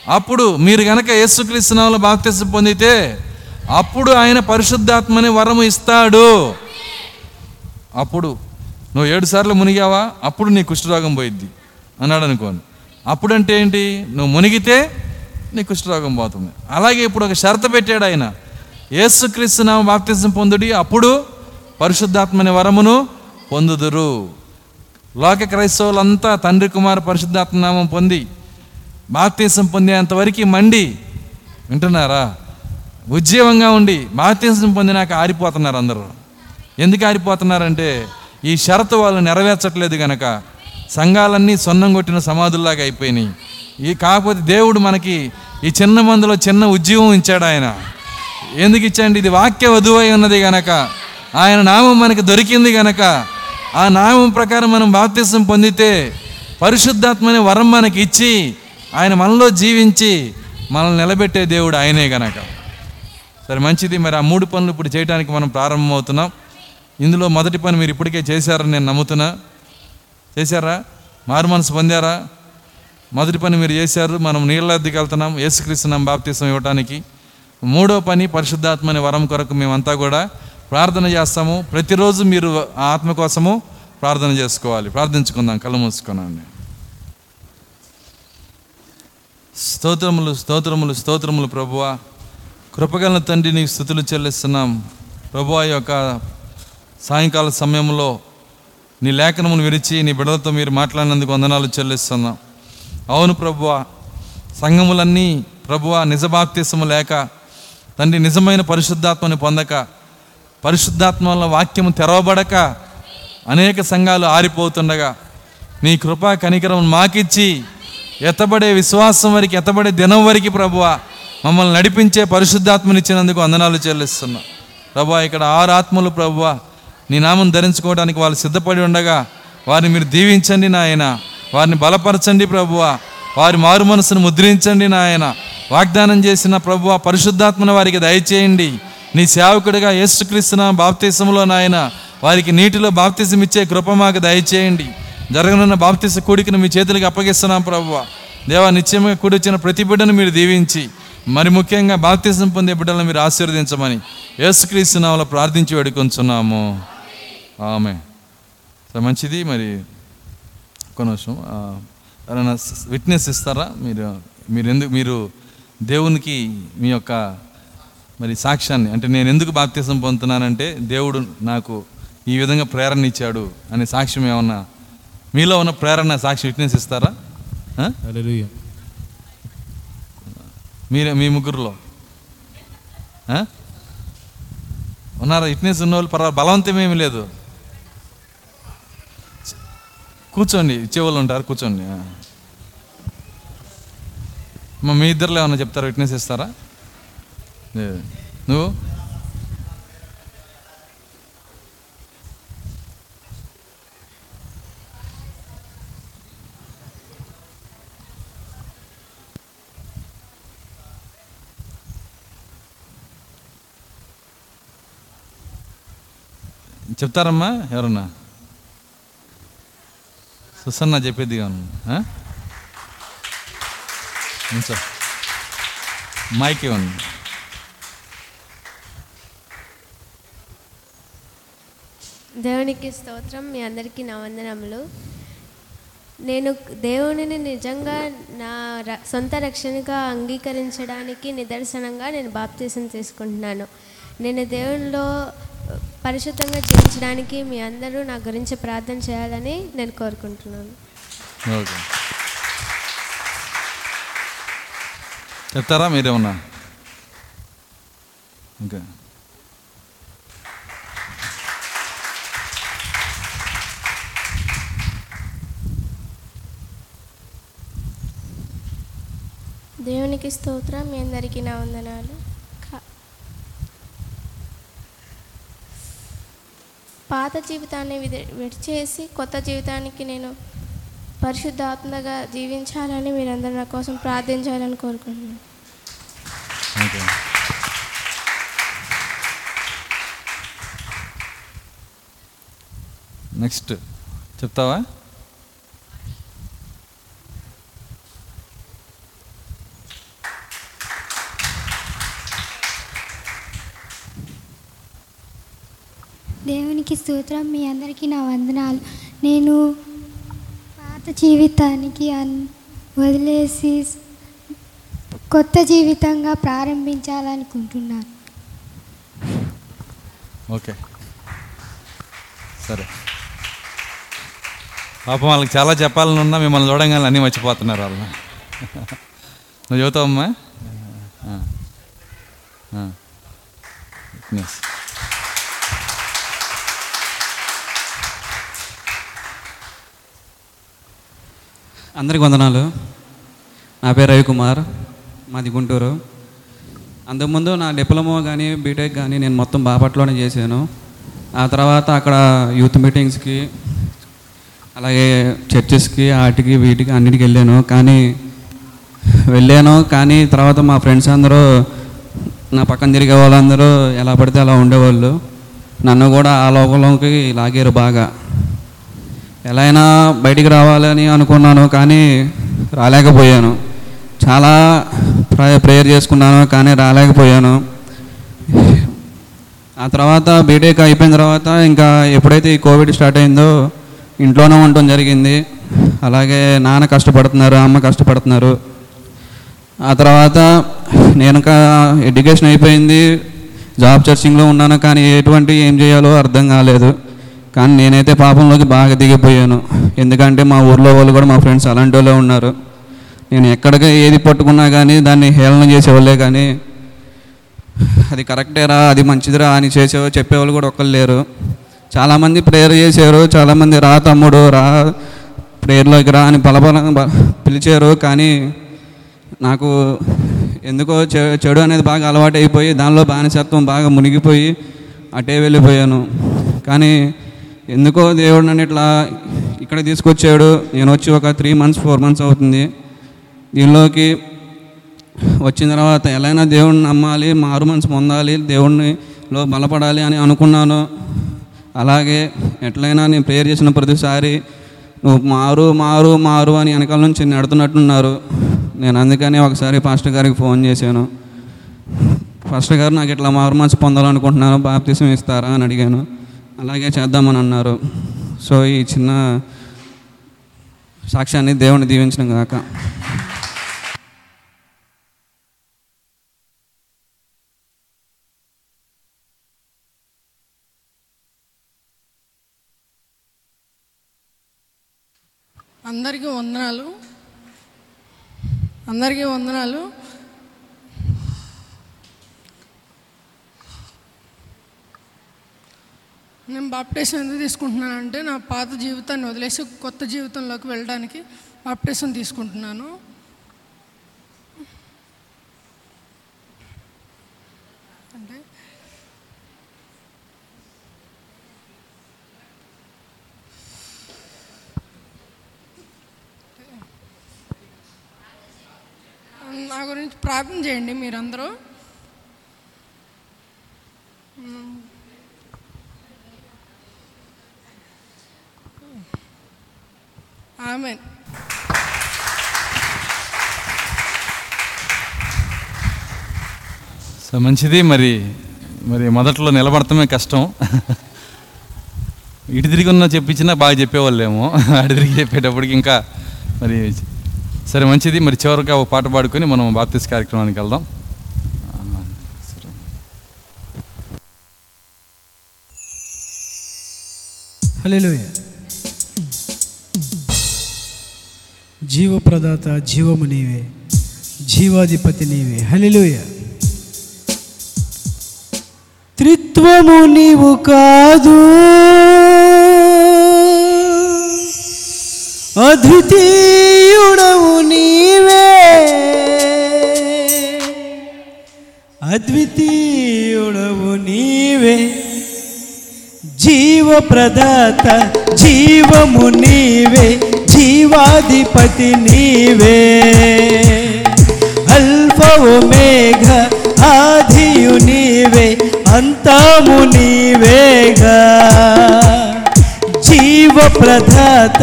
అప్పుడు మీరు కనుక యేసుక్రీస్తు నామములో బాప్తీసం పొందితే అప్పుడు ఆయన పరిశుద్ధాత్మని వరము ఇస్తాడు. అప్పుడు నువ్వు ఏడు సార్లు మునిగావా? అప్పుడు నీ కుష్ఠరోగం పోయిద్ది. అన్నాడు అనుకోను అప్పుడంటే ఏంటి? నువ్వు మునిగితే నీ కుష్ఠరోగం పోతుంది. అలాగే ఇప్పుడు ఒక షరత పెట్టాడు ఆయన. యేసుక్రీస్తు నామ బాప్తిజం పొందుడి అప్పుడు పరిశుద్ధాత్మని వరమును పొందుదురు. లోక క్రైస్తవులంతా తండ్రి కుమార్ పరిశుద్ధాత్మ నామం పొంది బాప్తీసం పొందేంతవరకు మండి. వింటున్నారా? ఉజ్జీవంగా ఉండి బాప్తీసం పొందినాక ఆరిపోతున్నారు అందరూ. ఎందుకు ఆరిపోతున్నారంటే ఈ షరతు వాళ్ళు నెరవేర్చట్లేదు గనక సంఘాలన్నీ సొన్నం కొట్టిన సమాధుల్లాగా అయిపోయినాయి. ఈ కాకపోతే దేవుడు మనకి ఈ చిన్న మందులో చిన్న ఉజ్జీవం ఇచ్చాడు ఆయన. ఎందుకు ఇచ్చాడు ఇది వాక్య వధువై ఉన్నది గనక. ఆయన నామం మనకి దొరికింది గనక. ఆ నామం ప్రకారం మనం బాప్తిసం పొందితే పరిశుద్ధాత్మని వరం మనకి ఇచ్చి ఆయన మనలో జీవించి మనల్ని నిలబెట్టే దేవుడు ఆయనే గనక. సరే మంచిది. మరి ఆ మూడు పనులు ఇప్పుడు చేయడానికి మనం ప్రారంభమవుతున్నాం. ఇందులో మొదటి పని మీరు ఇప్పటికే చేశారని నేను నమ్ముతున్నా. చేశారా? మారు మనసు పొందారా? మొదటి పని మీరు చేశారు. మనం నీళ్ళద్దకి వెళ్తున్నాం. యేసుక్రీస్తున్నాం బాప్తీసం ఇవ్వడానికి మూడో పని పరిశుద్ధాత్మ అనే వరం కొరకు మేమంతా కూడా ప్రార్థన చేస్తాము. ప్రతిరోజు మీరు ఆత్మ కోసము ప్రార్థన చేసుకోవాలి. ప్రార్థించుకుందాం. కళ్ళు మూసుకున్నాను స్తోత్రములు స్తోత్రములు స్తోత్రములు ప్రభువా. కృపగల తండ్రి నీకు స్థుతులు చెల్లిస్తున్నాం. ప్రభు యొక్క సాయంకాల సమయంలో నీ లేఖనమును విరిచి నీ బిడలతో మీరు మాట్లాడినందుకు వందనాలు చెల్లిస్తున్నాం. అవును ప్రభువ సంఘములన్నీ ప్రభువ నిజబాప్తిసము లేక తండ్రి నిజమైన పరిశుద్ధాత్మని పొందక పరిశుద్ధాత్మ వల్ల వాక్యము తెరవబడక అనేక సంఘాలు ఆరిపోతుండగా నీ కృపా కనికరం మాకిచ్చి ఎత్తబడే విశ్వాసం వరకు ఎత్తబడే దినం వరకు ప్రభువా మమ్మల్ని నడిపించే పరిశుద్ధాత్మనిచ్చినందుకు వందనాలు చెల్లిస్తున్నాం. ప్రభా ఇక్కడ ఆరు ఆత్మలు ప్రభువా నీ నామం ధరించుకోవడానికి వాళ్ళు సిద్ధపడి ఉండగా వారిని మీరు దీవించండి నాయన. వారిని బలపరచండి ప్రభువా వారి మారు మనసును ముద్రించండి నాయన. వాగ్దానం చేసిన ప్రభువ పరిశుద్ధాత్మను వారికి దయచేయండి. నీ సేవకుడిగా యేసుక్రీస్తున్న బాప్తీసంలో నాయన వారికి నీటిలో బాప్తీసం ఇచ్చే కృప మాకు దయచేయండి. జరగనున్న బాప్తీస కూడికను మీ చేతులకు అప్పగిస్తున్నాం ప్రభువ దేవా నిత్యంగా కూడిచ్చిన ప్రతి బిడ్డను మీరు దీవించి మరి ముఖ్యంగా బాప్తిజం పొందే బిడ్డలను మీరు ఆశీర్వదించమని యేసుక్రీస్తు నామలో ప్రార్థించి వేడుకొంచున్నాము. ఆమె మంచిది. మరి ఒక్క నిమిషం ఎవరైనా విట్నెస్ ఇస్తారా? మీరు మీరు ఎందుకు మీరు దేవునికి మీ యొక్క మరి సాక్ష్యాన్ని అంటే నేను ఎందుకు బాప్తీసం పొందుతున్నానంటే దేవుడు నాకు ఈ విధంగా ప్రేరణ ఇచ్చాడు అనే సాక్ష్యం ఏమన్నా మీలో ఉన్న ప్రేరణ సాక్షి విట్నెస్ ఇస్తారా? మీరే మీ ముగ్గురులో. ఉన్నారా? ఇట్నెస్ ఉన్న వాళ్ళు పర్వాలేదు. బలవంతం ఏమీ లేదు. కూర్చోండి ఇచ్చేవాళ్ళు ఉంటారు కూర్చోండి. మీ ఇద్దరులో ఏమన్నా చెప్తారా? విట్నెస్ ఇస్తారా లేదు. నువ్వు? చెప్తారమ్మా ఎవరన్నా? సుసన్న చెప్పేది కాను మైక్ ఇవ్వండి. దేవునికి స్తోత్రం మీ అందరికీ నా వందనములు. నేను దేవునిని నిజంగా నా ర- సొంత రక్షణగా అంగీకరించడానికి నిదర్శనంగా నేను బాప్తీసం తీసుకుంటున్నాను. నేను దేవునిలో పరిశుద్ధంగా జీవించడానికి మీ అందరూ నా గురించి ప్రార్థన చేయాలని నేను కోరుకుంటున్నాను. చెప్తారా మీరేమన్నా ఇంకా దేవునికి స్తోత్రం మీ అందరికీ నా వందనాలు. పాత జీవితాన్ని విడి- విడిచేసి కొత్త జీవితానికి నేను పరిశుద్ధాత్మగా జీవించాలని మీరందరూ నా కోసం ప్రార్థించాలని కోరుకుంటున్నాను. నెక్స్ట్ చెప్తావా దేవునికి స్తోత్రం మీ అందరికీ నా వందనాలు. నేను పాత జీవితానికి అన్ వదిలేసి కొత్త జీవితంగా ప్రారంభించాలనుకుంటున్నాను. ఓకే. సరే. పాపం వాళ్ళకి చాలా చెప్పాలని ఉన్నా మిమ్మల్ని చూడగానే అన్నీ మర్చిపోతున్నారు వాళ్ళు. నువ్వు చదువుతావమ్మా? ఆ. అందరికి వందనాలు. నా పేరు రవికుమార్ మాది గుంటూరు. అంతకుముందు నా డిప్లొమా కానీ బీటెక్ కానీ నేను మొత్తం బాపట్లోనే చేశాను. ఆ తర్వాత అక్కడ యూత్ మీటింగ్స్కి అలాగే చర్చెస్కి వాటికి వీటికి అన్నిటికి వెళ్ళాను. కానీ వెళ్ళాను. కానీ తర్వాత మా ఫ్రెండ్స్ అందరూ నా పక్కన తిరిగే వాళ్ళందరూ ఎలా పడితే అలా ఉండేవాళ్ళు. నన్ను కూడా ఆ లోకంలోకి లాగారు బాగా. ఎలా అయినా బయటికి రావాలని అనుకున్నాను కానీ రాలేకపోయాను. చాలా ప్రే- ప్రేయర్ చేసుకున్నాను కానీ రాలేకపోయాను. ఆ తర్వాత బీటెక్ అయిపోయిన తర్వాత ఇంకా ఎప్పుడైతే ఈ కోవిడ్ స్టార్ట్ అయిందో ఇంట్లోనే ఉండటం జరిగింది. అలాగే నాన్న కష్టపడుతున్నారు అమ్మ కష్టపడుతున్నారు. ఆ తర్వాత నేను ఎడ్యుకేషన్ అయిపోయింది. జాబ్ చర్చింగ్లో ఉన్నాను కానీ ఎటువంటి ఏం చేయాలో అర్థం కాలేదు. కానీ నేనైతే పాపంలోకి బాగా దిగిపోయాను. ఎందుకంటే మా ఊర్లో వాళ్ళు కూడా మా ఫ్రెండ్స్ అలాంటి వాళ్ళే ఉన్నారు. నేను ఎక్కడికి ఏది పట్టుకున్నా కానీ దాన్ని హేళన చేసేవాళ్ళే కానీ అది కరెక్టేరా అది మంచిదిరా అని చేసే చెప్పేవాళ్ళు కూడా ఒక్కరు లేరు. చాలామంది ప్రేయర్ చేశారు చాలామంది రా తమ్ముడు రా ప్రేయర్లోకి రా అని బలబల పిలిచారు. కానీ నాకు ఎందుకో చెడు అనేది బాగా అలవాటు అయిపోయి దానిలో బానిసత్వం బాగా మునిగిపోయి అటే వెళ్ళిపోయాను. కానీ ఎందుకో దేవుడు నన్ను ఇట్లా ఇక్కడ తీసుకొచ్చాడు. నేను వచ్చి ఒక త్రీ మంత్స్ ఫోర్ మంత్స్ అవుతుంది. దీనిలోకి వచ్చిన తర్వాత ఎలాగైనా దేవుడిని నమ్మాలి మారు మనసు పొందాలి దేవుడినిలో బలపడాలి అని అనుకున్నాను. అలాగే ఎట్లయినా నేను ప్రేయర్ చేసిన ప్రతిసారి నువ్వు మారు మారు మారు అని వెనకాల నుంచి నెడుతున్నట్టున్నారు. నేను అందుకని ఒకసారి పాస్టర్ గారికి ఫోన్ చేశాను. పాస్టర్ గారు నాకు ఇట్లా మారు మనసు పొందాలనుకుంటున్నాను బాప్తీసం ఇస్తారా అని అడిగాను. అలాగే చేద్దామని అన్నారు. సో ఈ చిన్న సాక్ష్యాన్ని దేవుని దీవించిన కాక అందరికీ వందనాలు. అందరికీ వందనాలు. నేను బాప్టేషన్ ఎందుకు తీసుకుంటున్నానంటే నా పాత జీవితాన్ని వదిలేసి కొత్త జీవితంలోకి వెళ్ళడానికి బాప్టేషన్ తీసుకుంటున్నాను. అంటే నా గురించి ప్రార్థన చేయండి మీరందరూ. ఆమెన్. సో మంచిది మరి మరి మొదట్లో నిలబడటమే కష్టం. ఇటు తిరిగి ఉన్న చెప్పించినా బాగా చెప్పేవాళ్ళేమో. అటు తిరిగి చెప్పేటప్పటికి ఇంకా మరి సరే మంచిది మరి చివరిగా ఒక పాట పాడుకొని మనం బాప్తిస్ కార్యక్రమానికి వెళ్దాం. ఆ, సరే. హల్లెలూయ జీవప్రదాత జీవము నీవే జీవాధిపతి నీవే హల్లెలూయ త్రిత్వము నీవు కాదు అద్వితీయుడవు నీవే అద్వితీయుడవు నీవే జీవప్రదాత జీవము నీవే జీవాధిపతి నీవే. అల్పవు మేఘ ఆదియు నీవే అంతము నీవేగా. జీవ ప్రధాత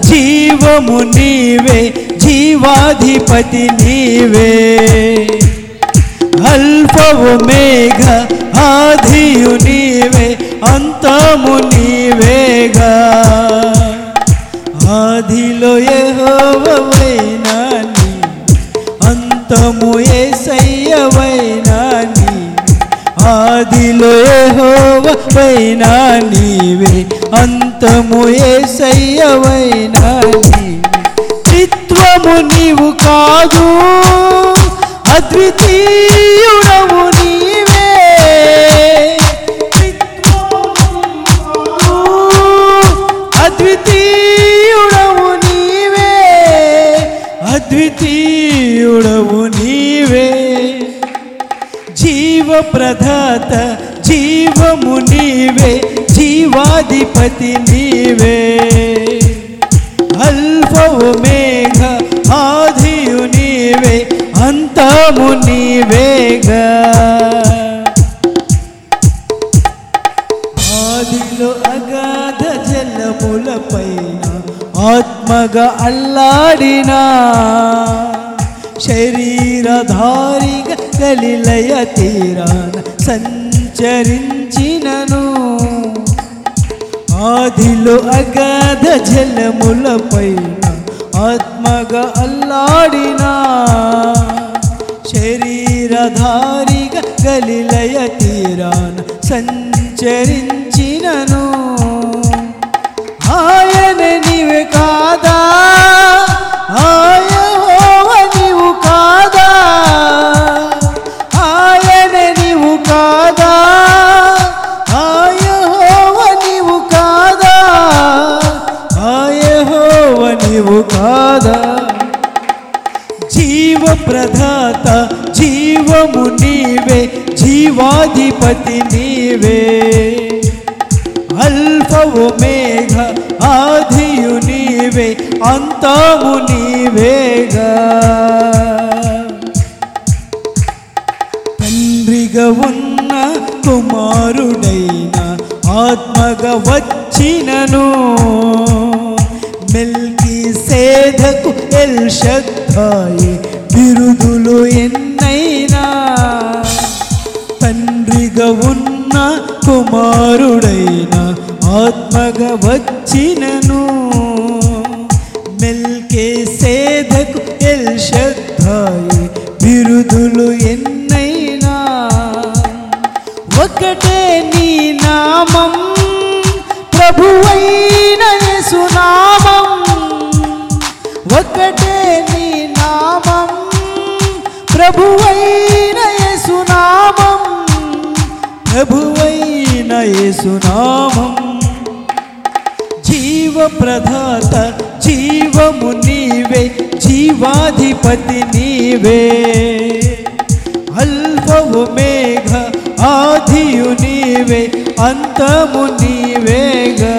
జీవము నీవే జీవాధిపతి నీవే. అల్పవు మేఘ ఆదియు ఆదిలో నీ అంతము ఏసయ్యవైనా నీ ఆదిలో యెహోవవైనా నీవే అంతము ఏసయ్యవైనా నీ చిత్వము నీవు కాదు అద్వితీయుడవు అద్వితీయుడవు నీవే. జీవ ప్రధాత జీవము నీవే. జీవాధిపతి నీవే. అల్ఫవు మేఘ ఆదియు నీవే. అంతము నీ ఆత్మగా అల్లాడినా శరీరధారిగా గలిలయ తీరాన సంచరించినను ఆదిలో అగాధ జలములపైన ఆత్మగా అల్లాడినా శరీరధారిగా గలిలయ తీరాన సంచరించినను ఆయన నీవే కాదా? ఆయహోవ నీవు కాదా? ఆయన నీవు కాదా? ఆయహోవ నీవు కాదా? ఆయహోవ నీవు కాదా? జీవప్రదాత జీవము నీవే జీవాధిపతి నీవే. అల్ఫవు మేఘ నీవే అంతము నీవేగా. తండ్రిగా ఉన్న కుమారుడైన ఆత్మగా వచ్చినను. మెల్కి సేధకు ఎల్ శక్తాయి బిరుదులు ఎన్నైనా. తండ్రిగా ఉన్న కుమారుడైన ఆత్మగా వచ్చినను. మెల్కే సేధకు ఎల్ శబ్దాయి బిరుదులు ఎన్నైనా. ఒకటే నీ నామం ప్రభువైన సునామం ఒకటే నీ నామం ప్రభువైన సునామం ప్రభువైన సునామం జీవ ప్రధాత జీవము నీవే జీవాధిపతి నీవే. అల్పవు మేఘ ఆదియు నీవే అంతము నీవేగా.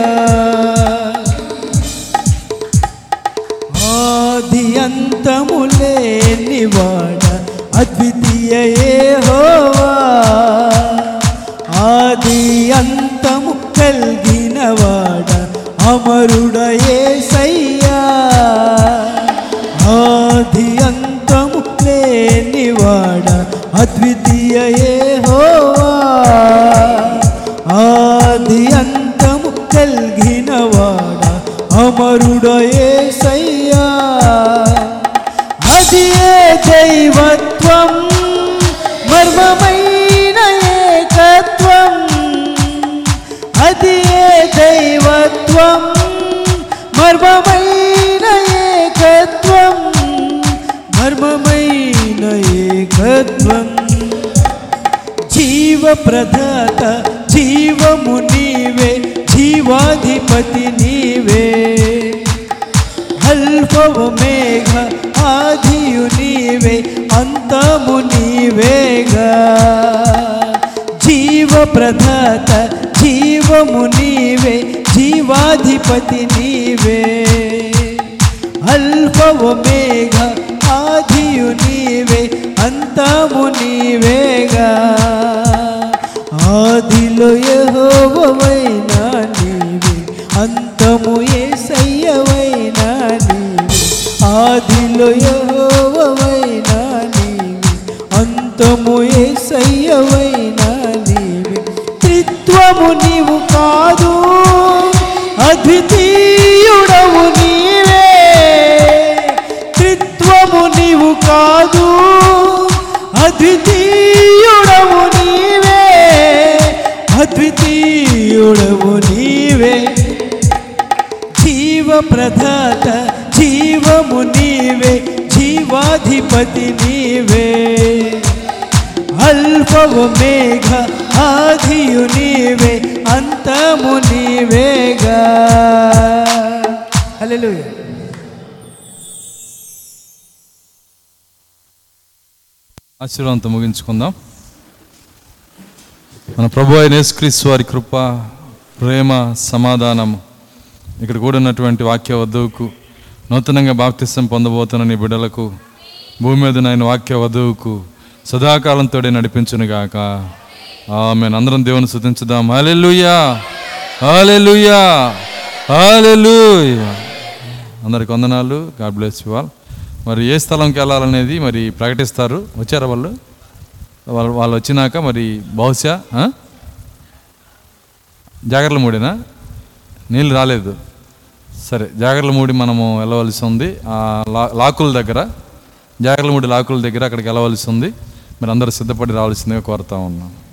ఆది అంతము లేనివాడ అద్వితీయ హోవా ఆది అంతము కలిగినవా? అమరుడయే సయ్యా. ఆది అంతము లేనివాడ అద్వితీయే హోవా. ఆది అంతము కలిగినవాడ అమరుడయే సయ్యా. అది ఏ దైవత్వం? మర్మమైన ఏకత్వం. అది ఏ దైవ ఏకత్వం మర్మమైన ఏకత్వం మర్మమైన ఏకత్వం. జీవ జీవప్రదాత జీవము నీవే జీవాధిపతి నీవే. అల్పవ మేఘ ఆదియు నీవే అంతము నీవేగా. జీవ జీవప్రదాత జీవము నీవే జీవాధిపతి నీవే. అల్పవ మేఘ ఆదియు నీవే అంతము నీవే. జీవప్రదాత జీవము నీవే జీవాధిపతి నీవే. అల్పవ మేఘ ఆదియు నీవే అంతము నీవేగా. హల్లెలూయా. ఆశీర్వాదంతో ముగించుకుందాం. మన ప్రభు అయిన యేసుక్రీస్తు వారి కృప ప్రేమ సమాధానము ఇక్కడ కూడా ఉన్నటువంటి వాక్య వధువుకు నూతనంగా బాప్తిసం పొందబోతున్న నీ బిడ్డలకు భూమి మీద నాయన వాక్య వధువుకు సదాకాలంతో నడిపించునుగాక ఆమె అందరం దేవుని శుతించుదాం హాలెలుయా హాలెలుయా హాలెలుయా అందరికి వందనాలు. God bless you all. మరి ఏ స్థలంకి వెళ్ళాలనేది మరి ప్రకటిస్తారు. వచ్చారా వాళ్ళు? వాళ్ళు వాళ్ళు వచ్చినాక మరి బహుశా జాగ్రత్తలు మూడేనా? నీళ్ళు రాలేదు. సరే జాగర్ల మూడి మనము వెళ్ళవలసి ఉంది. లా- లాకుల దగ్గర జాగర్ల మూడి లాకుల దగ్గర అక్కడికి వెళ్ళవలసి ఉంది. మీరు అందరూ సిద్ధపడి రావాల్సిందిగా కోరుతా ఉన్నాం.